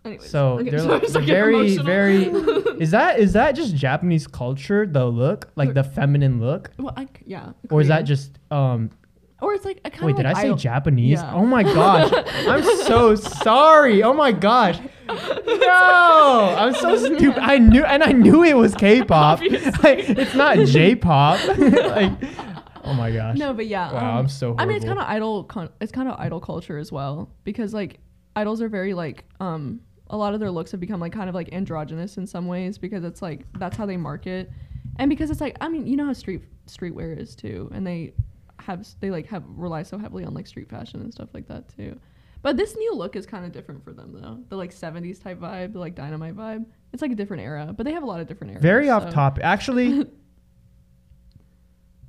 [SPEAKER 2] Anyways,
[SPEAKER 1] So
[SPEAKER 2] okay,
[SPEAKER 1] they're, like,
[SPEAKER 2] like
[SPEAKER 1] very, very. is that is that just Japanese culture? The look, like the feminine look,
[SPEAKER 2] well, I yeah.
[SPEAKER 1] or is that just um?
[SPEAKER 2] Or it's like a kind
[SPEAKER 1] Wait,
[SPEAKER 2] of
[SPEAKER 1] did I say
[SPEAKER 2] idol-
[SPEAKER 1] Japanese?
[SPEAKER 2] Yeah.
[SPEAKER 1] Oh my gosh, I'm so sorry. Oh my gosh, no, I'm so stupid. I knew, and I knew it was K-pop. Like, it's not J-pop. like, oh my gosh.
[SPEAKER 2] No, but yeah.
[SPEAKER 1] Wow,
[SPEAKER 2] um,
[SPEAKER 1] I'm so
[SPEAKER 2] I mean, it's kind of idol. Con- it's kind of idol culture as well because like idols are very like um a lot of their looks have become like kind of like androgynous in some ways because it's like that's how they market, and because it's like I mean you know how street streetwear is too, and they have they like have rely so heavily on like street fashion and stuff like that too. But this new look is kind of different for them though. The like 70s type vibe, the like dynamite vibe. It's like a different era, but they have a lot of different eras.
[SPEAKER 1] Very off
[SPEAKER 2] so-
[SPEAKER 1] topic. Actually,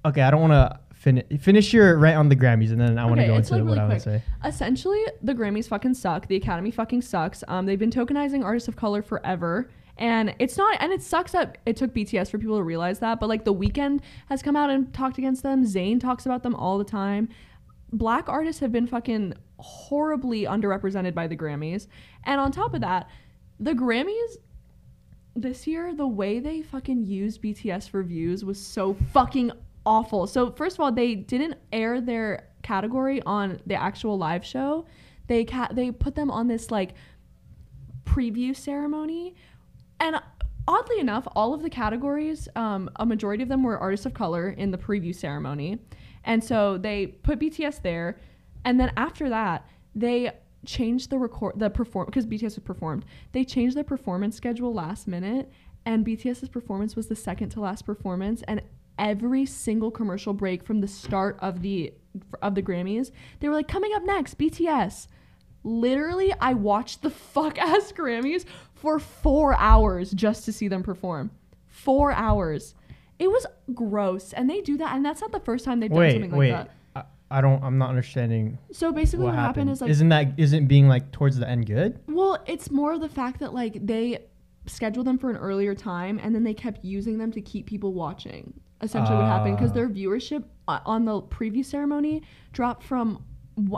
[SPEAKER 1] okay, I don't want to finish finish your rant on the Grammys, and then I want to
[SPEAKER 2] Okay,
[SPEAKER 1] go into
[SPEAKER 2] like,
[SPEAKER 1] what
[SPEAKER 2] really
[SPEAKER 1] I would
[SPEAKER 2] quick.
[SPEAKER 1] say.
[SPEAKER 2] Essentially, the Grammys fucking suck. The Academy fucking sucks. Um, they've been tokenizing artists of color forever. And it's not, and it sucks that it took BTS for people to realize that. But like, The Weeknd has come out and talked against them. Zayn talks about them all the time. Black artists have been fucking horribly underrepresented by the Grammys. And on top of that, the Grammys this year, the way they fucking used BTS for views was so fucking awful. So first of all, they didn't air their category on the actual live show. They ca- they put them on this like preview ceremony, and oddly enough, all of the categories, um, a majority of them were artists of color in the preview ceremony, and so they put BTS there, and then after that, they changed the record the perform because BTS was performed. They changed the performance schedule last minute, and BTS's performance was the second to last performance, and every single commercial break from the start of the of the Grammys, they were like coming up next, BTS. Literally, I watched the fuck ass Grammys for four hours just to see them perform. Four hours. It was gross, and they do that, and that's not the first time they've done
[SPEAKER 1] Wait,
[SPEAKER 2] something
[SPEAKER 1] wait.
[SPEAKER 2] like that.
[SPEAKER 1] I, I don't. I'm not understanding
[SPEAKER 2] So basically,
[SPEAKER 1] what,
[SPEAKER 2] what, happened,
[SPEAKER 1] happened.
[SPEAKER 2] is like
[SPEAKER 1] isn't that isn't being like towards the end good?
[SPEAKER 2] Well, it's more the fact that like they scheduled them for an earlier time and then they kept using them to keep people watching. Essentially, what happened because
[SPEAKER 1] Ah.
[SPEAKER 2] their viewership uh, on the preview ceremony dropped from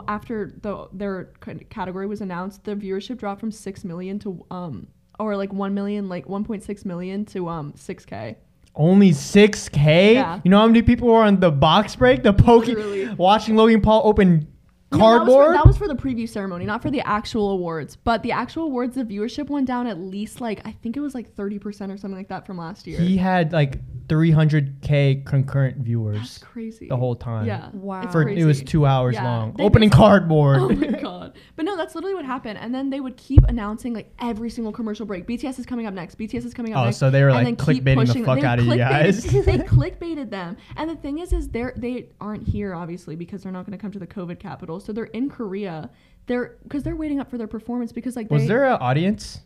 [SPEAKER 2] after the their category was announced, the viewership dropped from six million to um or like one million, like one point six million to um six k.
[SPEAKER 1] Only six k.
[SPEAKER 2] Yeah.
[SPEAKER 1] You know how many people were on the box break, the pokey, watching Logan Paul open
[SPEAKER 2] No, that was,
[SPEAKER 1] cardboard?
[SPEAKER 2] for, that was for the preview ceremony, not for the actual awards. But the actual awards, the viewership went down at least like I think it was like thirty percent or something like that from last year.
[SPEAKER 1] he had like 300k concurrent viewers.
[SPEAKER 2] That's crazy.
[SPEAKER 1] the whole time.
[SPEAKER 2] Yeah.
[SPEAKER 3] Wow.
[SPEAKER 2] it's
[SPEAKER 1] For it was two hours
[SPEAKER 2] Yeah,
[SPEAKER 1] long.
[SPEAKER 2] they
[SPEAKER 1] Opening cardboard.
[SPEAKER 2] Oh my god. But no, that's literally what happened. And then they would keep announcing like every single commercial break. BTS is coming up next. BTS is coming up
[SPEAKER 1] Oh,
[SPEAKER 2] next.
[SPEAKER 1] so they were,
[SPEAKER 2] and
[SPEAKER 1] like, clickbaiting the fuck
[SPEAKER 2] they
[SPEAKER 1] out of you guys.
[SPEAKER 2] they clickbaited them. And the thing is, is they're they aren't here obviously because they're not going to come to the COVID capital. So they're in Korea. They're because they're waiting up for their performance because like
[SPEAKER 1] was
[SPEAKER 2] they,
[SPEAKER 1] there an audience?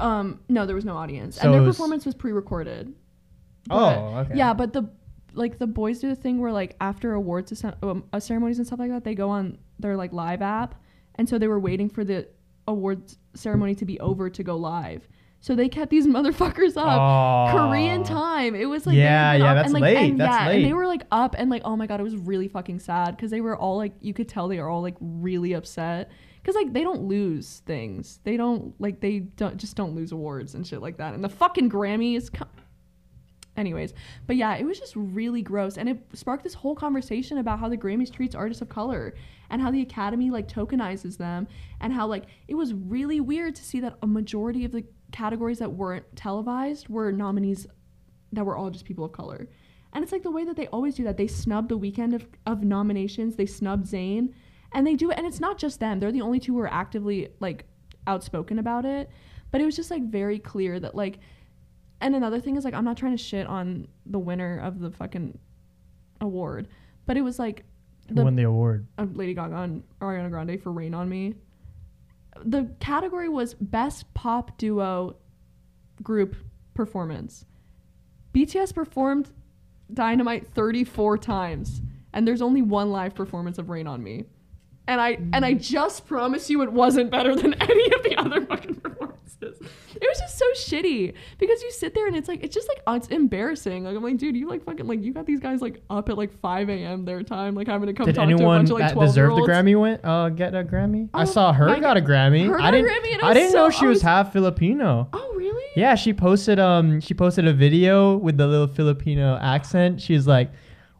[SPEAKER 2] um no there was no audience
[SPEAKER 1] So
[SPEAKER 2] and their
[SPEAKER 1] was-
[SPEAKER 2] performance was pre-recorded.
[SPEAKER 1] Oh, okay.
[SPEAKER 2] Yeah, but the like the boys do the thing where like after awards cer- um, uh, ceremonies and stuff like that, they go on their like live app, and so they were waiting for the awards ceremony to be over to go live. So they kept these motherfuckers up.
[SPEAKER 1] Aw.
[SPEAKER 2] Korean time. It was like
[SPEAKER 1] Yeah, yeah, that's
[SPEAKER 2] and, like,
[SPEAKER 1] late,
[SPEAKER 2] And,
[SPEAKER 1] that's
[SPEAKER 2] yeah, and they were like up and like oh my god, it was really fucking sad because they were all like you could tell they are all like really upset because like they don't lose things. They don't like they don't just don't lose awards and shit like that. And the fucking Grammys. co- Anyways, but yeah, it was just really gross, and it sparked this whole conversation about how the Grammys treats artists of color, and how the Academy like tokenizes them, and how like it was really weird to see that a majority of the categories that weren't televised were nominees that were all just people of color. And it's like the way that they always do that. They snub the Weeknd of, of nominations. They snub Zayn, and they do it. And it's not just them. They're the only two who are actively like outspoken about it. But it was just like very clear that like. And another thing is like I'm not trying to shit on the winner of the fucking award, but it was like
[SPEAKER 1] Who
[SPEAKER 2] the
[SPEAKER 1] won the award?
[SPEAKER 2] uh, Lady Gaga and Ariana Grande for "Rain on Me." the category was best pop duo group performance. BTS performed Dynamite 34 times and there's only one live performance of Rain on Me. And I and I just promise you it wasn't better than any of the other fucking performances. It was just so shitty because you sit there and it's like it's just like oh, it's embarrassing. Like I'm like, dude, you like fucking like you got these guys like up at like 5 a.m. their time, like having to come
[SPEAKER 1] Did
[SPEAKER 2] talk to a
[SPEAKER 1] anyone
[SPEAKER 2] bunch of like
[SPEAKER 1] that deserved the. Grammy win uh get a Grammy? I
[SPEAKER 2] Oh,
[SPEAKER 1] saw her
[SPEAKER 2] my
[SPEAKER 1] got a Grammy. I didn't
[SPEAKER 2] Grammy
[SPEAKER 1] I didn't know she was
[SPEAKER 2] was-
[SPEAKER 1] half Filipino.
[SPEAKER 2] Oh really?
[SPEAKER 1] Yeah, she posted um she posted a video with the little Filipino accent. She's like,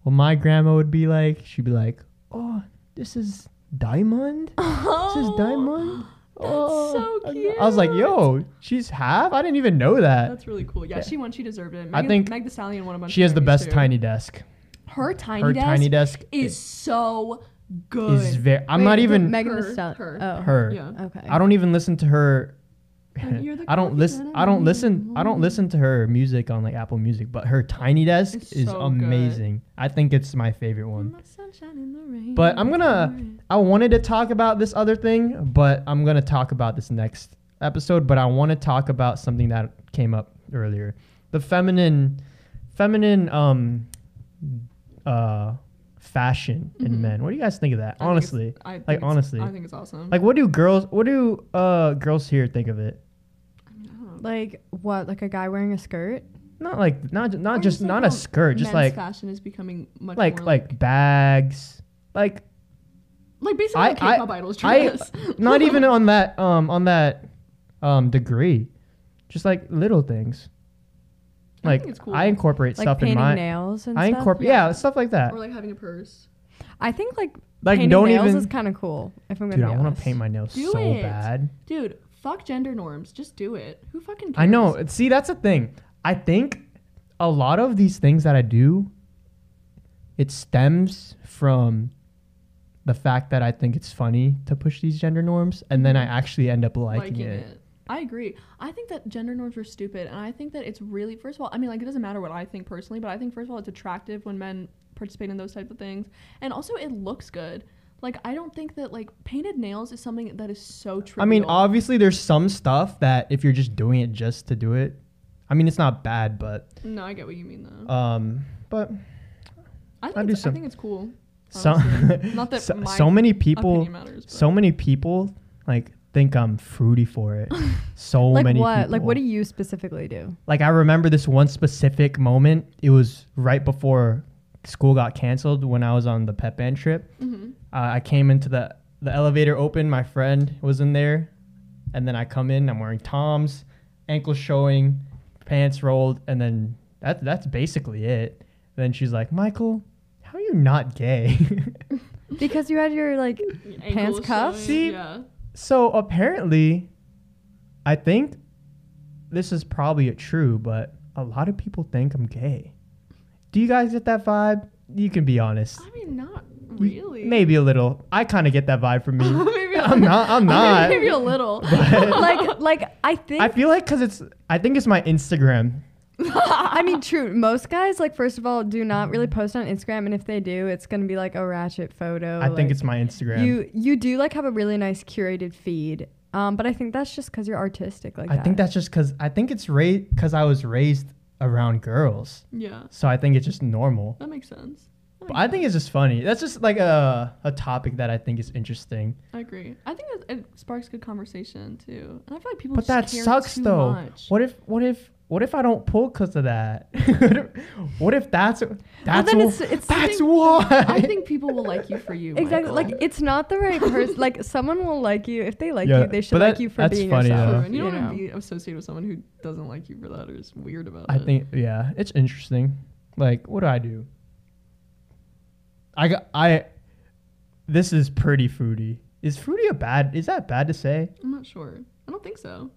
[SPEAKER 1] "Well, my grandma would be like, she'd be like, "Oh, this is diamond. This is diamond."
[SPEAKER 2] Oh, so
[SPEAKER 1] I- I was like, "Yo, she's half. I didn't even know that."
[SPEAKER 2] That's really cool. Yeah,
[SPEAKER 1] Yeah.
[SPEAKER 2] she won. She deserved it.
[SPEAKER 1] I think
[SPEAKER 2] Meg Thee Stallion won a bunch.
[SPEAKER 1] She
[SPEAKER 2] of
[SPEAKER 1] has the best
[SPEAKER 2] too.
[SPEAKER 1] tiny desk.
[SPEAKER 2] Her tiny
[SPEAKER 1] Her
[SPEAKER 2] desk
[SPEAKER 1] tiny desk
[SPEAKER 2] is so good.
[SPEAKER 1] is very. I'm
[SPEAKER 3] Wait,
[SPEAKER 1] not even
[SPEAKER 3] Megan
[SPEAKER 2] Her,
[SPEAKER 3] Thee Stallion.
[SPEAKER 2] her,
[SPEAKER 3] Oh.
[SPEAKER 1] her.
[SPEAKER 2] Yeah.
[SPEAKER 3] Okay.
[SPEAKER 1] I don't even listen to her.
[SPEAKER 2] Like,
[SPEAKER 1] I don't listen. I don't listen. I don't listen to her music on like Apple Music, but her Tiny Desk
[SPEAKER 2] It's
[SPEAKER 1] is
[SPEAKER 2] so good.
[SPEAKER 1] amazing. I think it's my favorite one.
[SPEAKER 2] My sunshine in the rain.
[SPEAKER 1] But I'm gonna. I wanted to talk about this other thing, but I'm gonna talk about this next episode. But I want to talk about something that came up earlier: the feminine, feminine, um, uh, fashion in
[SPEAKER 2] Mhm.
[SPEAKER 1] men. What do you guys think of that?
[SPEAKER 2] I
[SPEAKER 1] honestly,
[SPEAKER 2] I
[SPEAKER 1] like honestly,
[SPEAKER 2] I think it's awesome.
[SPEAKER 1] like what do girls? What do uh girls here think of it?
[SPEAKER 2] I mean, I don't know.
[SPEAKER 3] Like what? Like a guy wearing a skirt?
[SPEAKER 1] Not like not not
[SPEAKER 2] Or
[SPEAKER 1] just
[SPEAKER 2] like
[SPEAKER 1] not
[SPEAKER 2] how
[SPEAKER 1] a skirt, just
[SPEAKER 2] men's
[SPEAKER 1] like
[SPEAKER 2] fashion is becoming much
[SPEAKER 1] like
[SPEAKER 2] more
[SPEAKER 1] like bags, like
[SPEAKER 2] like basically
[SPEAKER 1] I-
[SPEAKER 2] like
[SPEAKER 1] I-
[SPEAKER 2] K-pop idols
[SPEAKER 1] I-
[SPEAKER 2] dress.
[SPEAKER 1] not even on that um on that um degree, just like little things.
[SPEAKER 2] I
[SPEAKER 1] Like
[SPEAKER 2] think it's cool.
[SPEAKER 1] I incorporate
[SPEAKER 3] Like
[SPEAKER 1] stuff in
[SPEAKER 3] painting
[SPEAKER 1] my
[SPEAKER 3] nails and
[SPEAKER 1] I
[SPEAKER 3] stuff?
[SPEAKER 1] incorporate yeah.
[SPEAKER 2] Yeah.
[SPEAKER 1] stuff like that.
[SPEAKER 2] or like having a purse.
[SPEAKER 3] I think like
[SPEAKER 1] Like
[SPEAKER 3] painting
[SPEAKER 1] don't
[SPEAKER 3] nails
[SPEAKER 1] even
[SPEAKER 3] is kind of cool. If I'm gonna
[SPEAKER 1] dude.
[SPEAKER 3] be
[SPEAKER 1] I want
[SPEAKER 3] honest.
[SPEAKER 1] to paint my nails
[SPEAKER 2] Do
[SPEAKER 1] so
[SPEAKER 2] it.
[SPEAKER 1] bad.
[SPEAKER 2] Dude, fuck gender norms. Just do it. Who fucking cares?
[SPEAKER 1] I know. See, that's the thing. I think a lot of these things that I do, it stems from the fact that I think it's funny to push these gender norms, and then I mm-hmm. actually end up liking, it.
[SPEAKER 2] I agree. I think that gender norms are stupid, and I think that it's really first of all. I mean, like it doesn't matter what I think personally, but I think first of all it's attractive when men participate in those types of things, and also it looks good. Like I don't think that like painted nails is something that is so trivial.
[SPEAKER 1] I mean, obviously, there's some stuff that if you're just doing it just to do it, I mean, it's not bad, but
[SPEAKER 2] no, I get what you mean though.
[SPEAKER 1] um, but
[SPEAKER 2] I
[SPEAKER 1] I
[SPEAKER 2] think
[SPEAKER 1] do
[SPEAKER 2] it's, I
[SPEAKER 1] some-
[SPEAKER 2] think it's cool.
[SPEAKER 1] so
[SPEAKER 2] honestly. Not that
[SPEAKER 1] so,
[SPEAKER 2] my
[SPEAKER 1] so many people,
[SPEAKER 2] opinion matters. But.
[SPEAKER 1] so many people like think I'm fruity for it. so
[SPEAKER 3] Like
[SPEAKER 1] many
[SPEAKER 3] what?
[SPEAKER 1] people.
[SPEAKER 3] Like what do you specifically do?
[SPEAKER 1] like I remember this one specific moment. It was right before school got canceled when I was on the pep band trip.
[SPEAKER 2] hmm
[SPEAKER 1] Uh, I came into the the elevator open. My friend was in there, and then I come in. I'm wearing Toms, ankles showing, pants rolled, and then that's that's basically it. then she's like, Michael, how are you not gay?
[SPEAKER 3] Because you had your like Pants cuffs?
[SPEAKER 1] See?
[SPEAKER 2] Yeah.
[SPEAKER 1] so apparently, I think this is probably true, but a lot of people think I'm gay. Do you guys get that vibe? You can be honest.
[SPEAKER 2] I mean, not really.
[SPEAKER 1] Maybe a little. I kind of get that vibe from me.
[SPEAKER 2] maybe
[SPEAKER 1] I'm not. I'm not.
[SPEAKER 2] Maybe a little.
[SPEAKER 3] like like I think
[SPEAKER 1] I feel like because it's. I think it's my Instagram.
[SPEAKER 3] I mean, true. Most guys, like, first of all, do not really post on Instagram, and if they do, it's gonna be like a ratchet photo.
[SPEAKER 1] I think it's my Instagram.
[SPEAKER 3] you. You do like have a really nice curated feed, um, but I think that's just because you're artistic like
[SPEAKER 1] I
[SPEAKER 3] that.
[SPEAKER 1] think that's just because I think it's ra- because I was raised around girls,
[SPEAKER 2] yeah,
[SPEAKER 1] so I think it's just normal.
[SPEAKER 2] that makes sense. That
[SPEAKER 1] But I think it's just funny. That's just like a a topic that I think is interesting.
[SPEAKER 2] I agree. I think it, it sparks good conversation too, and I feel like people.
[SPEAKER 1] But
[SPEAKER 2] just
[SPEAKER 1] that
[SPEAKER 2] care
[SPEAKER 1] sucks
[SPEAKER 2] too
[SPEAKER 1] though.
[SPEAKER 2] Much.
[SPEAKER 1] What if what if what if I don't pull because of that? what, if, what that's that's
[SPEAKER 3] then it's- it's
[SPEAKER 1] that's why.
[SPEAKER 2] I think people will like you for you.
[SPEAKER 3] exactly
[SPEAKER 2] Michael.
[SPEAKER 3] like it's not the right person. like someone will like you if they like
[SPEAKER 1] Yeah,
[SPEAKER 3] you. They should
[SPEAKER 1] but
[SPEAKER 3] like
[SPEAKER 1] that-
[SPEAKER 3] you for
[SPEAKER 1] that's
[SPEAKER 3] being
[SPEAKER 1] funny,
[SPEAKER 3] yourself.
[SPEAKER 1] though.
[SPEAKER 2] True, and you
[SPEAKER 3] you
[SPEAKER 2] don't
[SPEAKER 3] know?
[SPEAKER 2] want to be associated with someone who doesn't like you for that or is weird about
[SPEAKER 1] I
[SPEAKER 2] it.
[SPEAKER 1] I think yeah, it's interesting. Like, what do I do? I got I. This is pretty fruity. Is fruity a bad? Is that bad to say?
[SPEAKER 2] I'm not sure. I don't think so.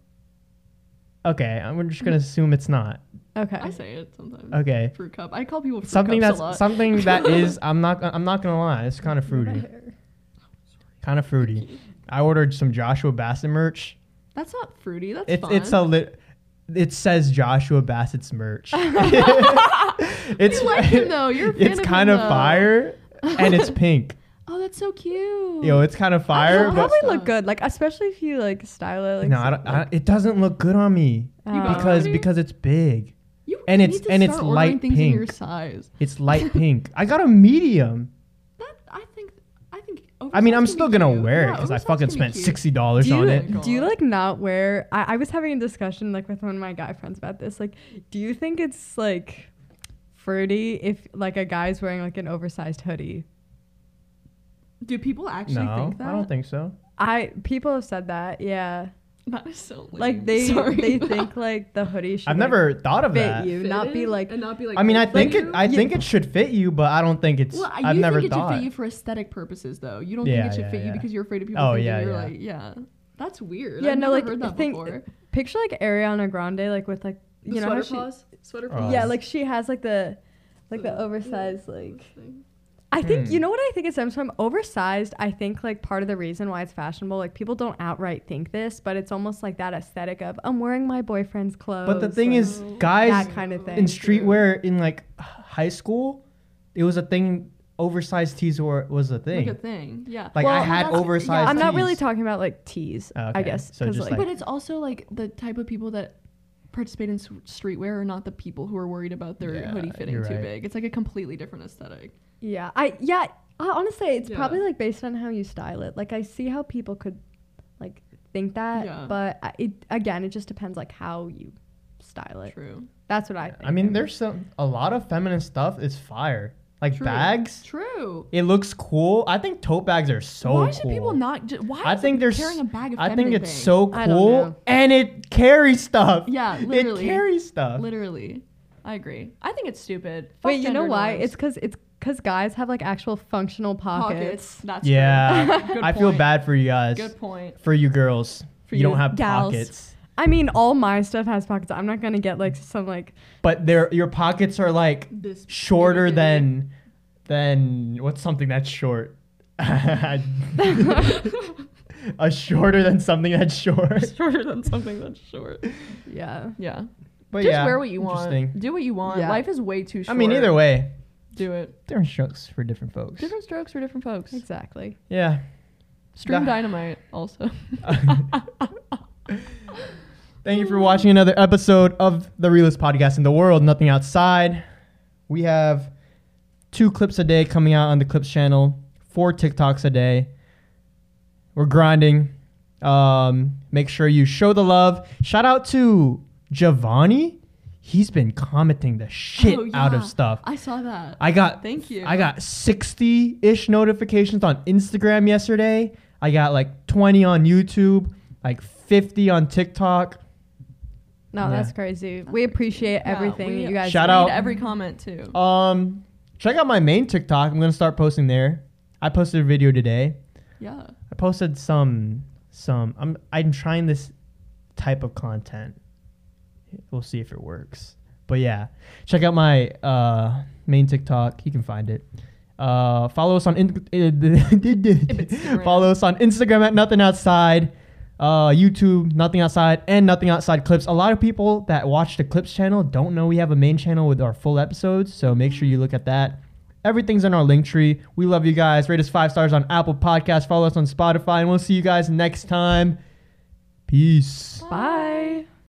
[SPEAKER 1] Okay, I'm just gonna assume it's not.
[SPEAKER 3] Okay.
[SPEAKER 2] I say it sometimes.
[SPEAKER 1] Okay,
[SPEAKER 2] Fruit cup. I call people fruit
[SPEAKER 1] something
[SPEAKER 2] cups a
[SPEAKER 1] that's
[SPEAKER 2] lot.
[SPEAKER 1] something that is. I'm not. I'm not gonna lie. It's kind of fruity. Kind of fruity. I ordered some Joshua Bassett merch.
[SPEAKER 2] That's not fruity. That's
[SPEAKER 1] It's
[SPEAKER 2] fun.
[SPEAKER 1] it's a lit. It says Joshua Bassett's merch. it's
[SPEAKER 2] You like him though. You're a fan
[SPEAKER 1] it's
[SPEAKER 2] of
[SPEAKER 1] kind
[SPEAKER 2] him,
[SPEAKER 1] of
[SPEAKER 2] though.
[SPEAKER 1] fire, and it's pink.
[SPEAKER 2] Oh, that's so cute.
[SPEAKER 1] Yo, it's kind of fire,
[SPEAKER 3] It'll
[SPEAKER 1] but
[SPEAKER 3] probably look good, like especially if you like style it. Like
[SPEAKER 1] no, I don't, I, it doesn't look good on me
[SPEAKER 3] uh,
[SPEAKER 2] got
[SPEAKER 1] because
[SPEAKER 2] already?
[SPEAKER 1] because it's big.
[SPEAKER 2] You
[SPEAKER 1] and
[SPEAKER 2] need
[SPEAKER 1] it's-
[SPEAKER 2] to
[SPEAKER 1] and it's
[SPEAKER 2] start ordering
[SPEAKER 1] light
[SPEAKER 2] things in your
[SPEAKER 1] pink.
[SPEAKER 2] size.
[SPEAKER 1] It's light pink. I got a medium.
[SPEAKER 2] That I think I think.
[SPEAKER 1] I mean, I'm
[SPEAKER 2] oversized
[SPEAKER 1] still
[SPEAKER 2] can be
[SPEAKER 1] gonna
[SPEAKER 2] cute.
[SPEAKER 1] wear it
[SPEAKER 2] Yeah,
[SPEAKER 1] because I
[SPEAKER 2] oversized
[SPEAKER 1] fucking
[SPEAKER 2] can be
[SPEAKER 1] spent
[SPEAKER 2] cute.
[SPEAKER 1] sixty dollars
[SPEAKER 3] do
[SPEAKER 1] on it.
[SPEAKER 3] do you like not wear I, I was having a discussion like with one of my guy friends about this like do you think it's like fruity if like a guy's wearing like an oversized hoodie
[SPEAKER 2] Do people actually
[SPEAKER 1] No,
[SPEAKER 2] think that?
[SPEAKER 1] I don't think so.
[SPEAKER 3] i people have said that yeah
[SPEAKER 2] that is so lame.
[SPEAKER 3] like they
[SPEAKER 2] Sorry.
[SPEAKER 3] they think like the hoodie should
[SPEAKER 1] I've
[SPEAKER 3] like,
[SPEAKER 1] never thought of
[SPEAKER 3] fit
[SPEAKER 1] that.
[SPEAKER 3] you not be
[SPEAKER 2] Fitted
[SPEAKER 3] like
[SPEAKER 2] and not be like.
[SPEAKER 1] I mean, I
[SPEAKER 2] good
[SPEAKER 1] think
[SPEAKER 2] for
[SPEAKER 1] it.
[SPEAKER 2] you?
[SPEAKER 1] I think it should fit you, but I don't think it's.
[SPEAKER 2] Well,
[SPEAKER 1] I've
[SPEAKER 2] you
[SPEAKER 1] never
[SPEAKER 2] think it
[SPEAKER 1] thought.
[SPEAKER 2] should fit you for aesthetic purposes, though. You don't
[SPEAKER 1] Yeah,
[SPEAKER 2] think it should
[SPEAKER 1] yeah,
[SPEAKER 2] fit you because you're afraid of people
[SPEAKER 1] Oh,
[SPEAKER 2] thinking
[SPEAKER 1] yeah,
[SPEAKER 2] you're
[SPEAKER 1] yeah.
[SPEAKER 2] like, yeah, that's weird.
[SPEAKER 3] yeah
[SPEAKER 2] I've
[SPEAKER 3] no
[SPEAKER 2] never
[SPEAKER 3] like
[SPEAKER 2] heard that
[SPEAKER 3] think
[SPEAKER 2] before.
[SPEAKER 3] picture like ariana grande like with like
[SPEAKER 2] The
[SPEAKER 3] you know how
[SPEAKER 2] sweater
[SPEAKER 3] she,
[SPEAKER 2] paws, sweater
[SPEAKER 1] Oh.
[SPEAKER 2] paws.
[SPEAKER 3] yeah like she has like the like the
[SPEAKER 2] The-
[SPEAKER 3] oversized like. I think
[SPEAKER 1] Hmm.
[SPEAKER 3] you know what I think it stems from oversized. I think like part of the reason why it's fashionable, like people don't outright think this, but it's almost like that aesthetic of I'm wearing my boyfriend's clothes.
[SPEAKER 1] But the thing
[SPEAKER 3] like,
[SPEAKER 1] is,
[SPEAKER 2] Oh,
[SPEAKER 1] guys
[SPEAKER 3] that kind of thing.
[SPEAKER 1] in streetwear in like high school, it was a thing. Oversized tees were was a thing.
[SPEAKER 2] like a thing. Yeah.
[SPEAKER 1] Like
[SPEAKER 3] Well,
[SPEAKER 1] I had oversized.
[SPEAKER 2] yeah,
[SPEAKER 3] I'm not really talking about like tees.
[SPEAKER 1] Oh,
[SPEAKER 3] I
[SPEAKER 1] okay.
[SPEAKER 3] guess
[SPEAKER 1] So
[SPEAKER 3] 'cause,
[SPEAKER 1] just,
[SPEAKER 3] like,
[SPEAKER 1] like-
[SPEAKER 2] but it's also like the type of people that participate in streetwear are not the people who are worried about their
[SPEAKER 1] Yeah,
[SPEAKER 2] hoodie fitting too
[SPEAKER 1] right.
[SPEAKER 2] big. It's like a completely different aesthetic.
[SPEAKER 3] yeah, I yeah. I, honestly, it's
[SPEAKER 2] Yeah.
[SPEAKER 3] probably like based on how you style it. Like I see how people could like think that,
[SPEAKER 2] Yeah.
[SPEAKER 3] but I- it again, it just depends like how you style it.
[SPEAKER 2] True.
[SPEAKER 3] That's what I. Think.
[SPEAKER 1] I mean, there's some a lot of feminine stuff is fire. Like
[SPEAKER 2] True.
[SPEAKER 1] bags,
[SPEAKER 2] True.
[SPEAKER 1] it looks cool. I think tote bags are so
[SPEAKER 2] why
[SPEAKER 1] cool.
[SPEAKER 2] should people not? Ju- why?
[SPEAKER 1] I
[SPEAKER 2] is
[SPEAKER 1] think
[SPEAKER 2] it
[SPEAKER 1] there's.
[SPEAKER 2] carrying a bag of
[SPEAKER 1] I think it's
[SPEAKER 2] thing?
[SPEAKER 1] so cool, and it carries stuff.
[SPEAKER 2] Yeah,
[SPEAKER 1] It
[SPEAKER 2] literally.
[SPEAKER 1] carries stuff.
[SPEAKER 2] Literally, I agree. I think it's stupid. Fuck
[SPEAKER 3] Wait, you know why?
[SPEAKER 2] norms.
[SPEAKER 3] It's because it's because guys have like actual functional pockets.
[SPEAKER 2] That's
[SPEAKER 1] Yeah.
[SPEAKER 2] Good
[SPEAKER 1] I feel bad for you guys.
[SPEAKER 2] Good point.
[SPEAKER 1] For you girls,
[SPEAKER 2] For
[SPEAKER 1] you,
[SPEAKER 2] you
[SPEAKER 1] don't have
[SPEAKER 3] gals.
[SPEAKER 1] pockets,
[SPEAKER 3] I mean, all my stuff has pockets. I'm not gonna get like some like
[SPEAKER 1] but their your pockets are like
[SPEAKER 2] This
[SPEAKER 1] shorter
[SPEAKER 2] big.
[SPEAKER 1] than than what's something that's short. a shorter than something that's short.
[SPEAKER 2] shorter than something that's short.
[SPEAKER 3] yeah.
[SPEAKER 2] Yeah.
[SPEAKER 1] But
[SPEAKER 2] Just
[SPEAKER 1] yeah,
[SPEAKER 2] wear what you want. Do what you want.
[SPEAKER 3] Yeah.
[SPEAKER 2] Life is way too short.
[SPEAKER 1] I mean, either way,
[SPEAKER 2] Do it.
[SPEAKER 1] different strokes for different folks.
[SPEAKER 2] Different strokes for different folks.
[SPEAKER 3] Exactly.
[SPEAKER 1] Yeah.
[SPEAKER 2] Stream
[SPEAKER 1] Da-
[SPEAKER 2] Dynamite also.
[SPEAKER 1] Thank you for watching another episode of the realest podcast in the world, Nothing Outside. We have two clips a day coming out on the Clips channel, four TikToks a day. We're grinding. Um, make sure you show the love. Shout out to Giovanni. He's been commenting the shit
[SPEAKER 2] Oh,
[SPEAKER 1] out of stuff.
[SPEAKER 2] I saw that.
[SPEAKER 1] I got
[SPEAKER 2] Thank you.
[SPEAKER 1] I got 60-ish notifications on Instagram yesterday. I got like 20 on YouTube, like 50 on TikTok.
[SPEAKER 3] No,
[SPEAKER 1] Yeah.
[SPEAKER 3] that's crazy. We appreciate
[SPEAKER 2] Yeah,
[SPEAKER 3] everything
[SPEAKER 2] we-
[SPEAKER 3] you guys.
[SPEAKER 1] Shout out-
[SPEAKER 2] every comment too.
[SPEAKER 1] Um, check out my main TikTok. I'm gonna start posting there. I posted a video today.
[SPEAKER 2] yeah.
[SPEAKER 1] I posted some some. I'm I'm trying this type of content. We'll see if it works. But yeah, check out my uh, main TikTok. You can find it. Uh, follow us on in- follow us on Instagram at Nothing Outside, uh, YouTube Nothing Outside, and Nothing Outside Clips. A lot of people that watch the Clips channel don't know we have a main channel with our full episodes, so make sure you look at that. Everything's in our link tree. We love you guys. Rate us five stars on Apple Podcasts. Follow us on Spotify, and we'll see you guys next time. Peace.
[SPEAKER 3] Bye.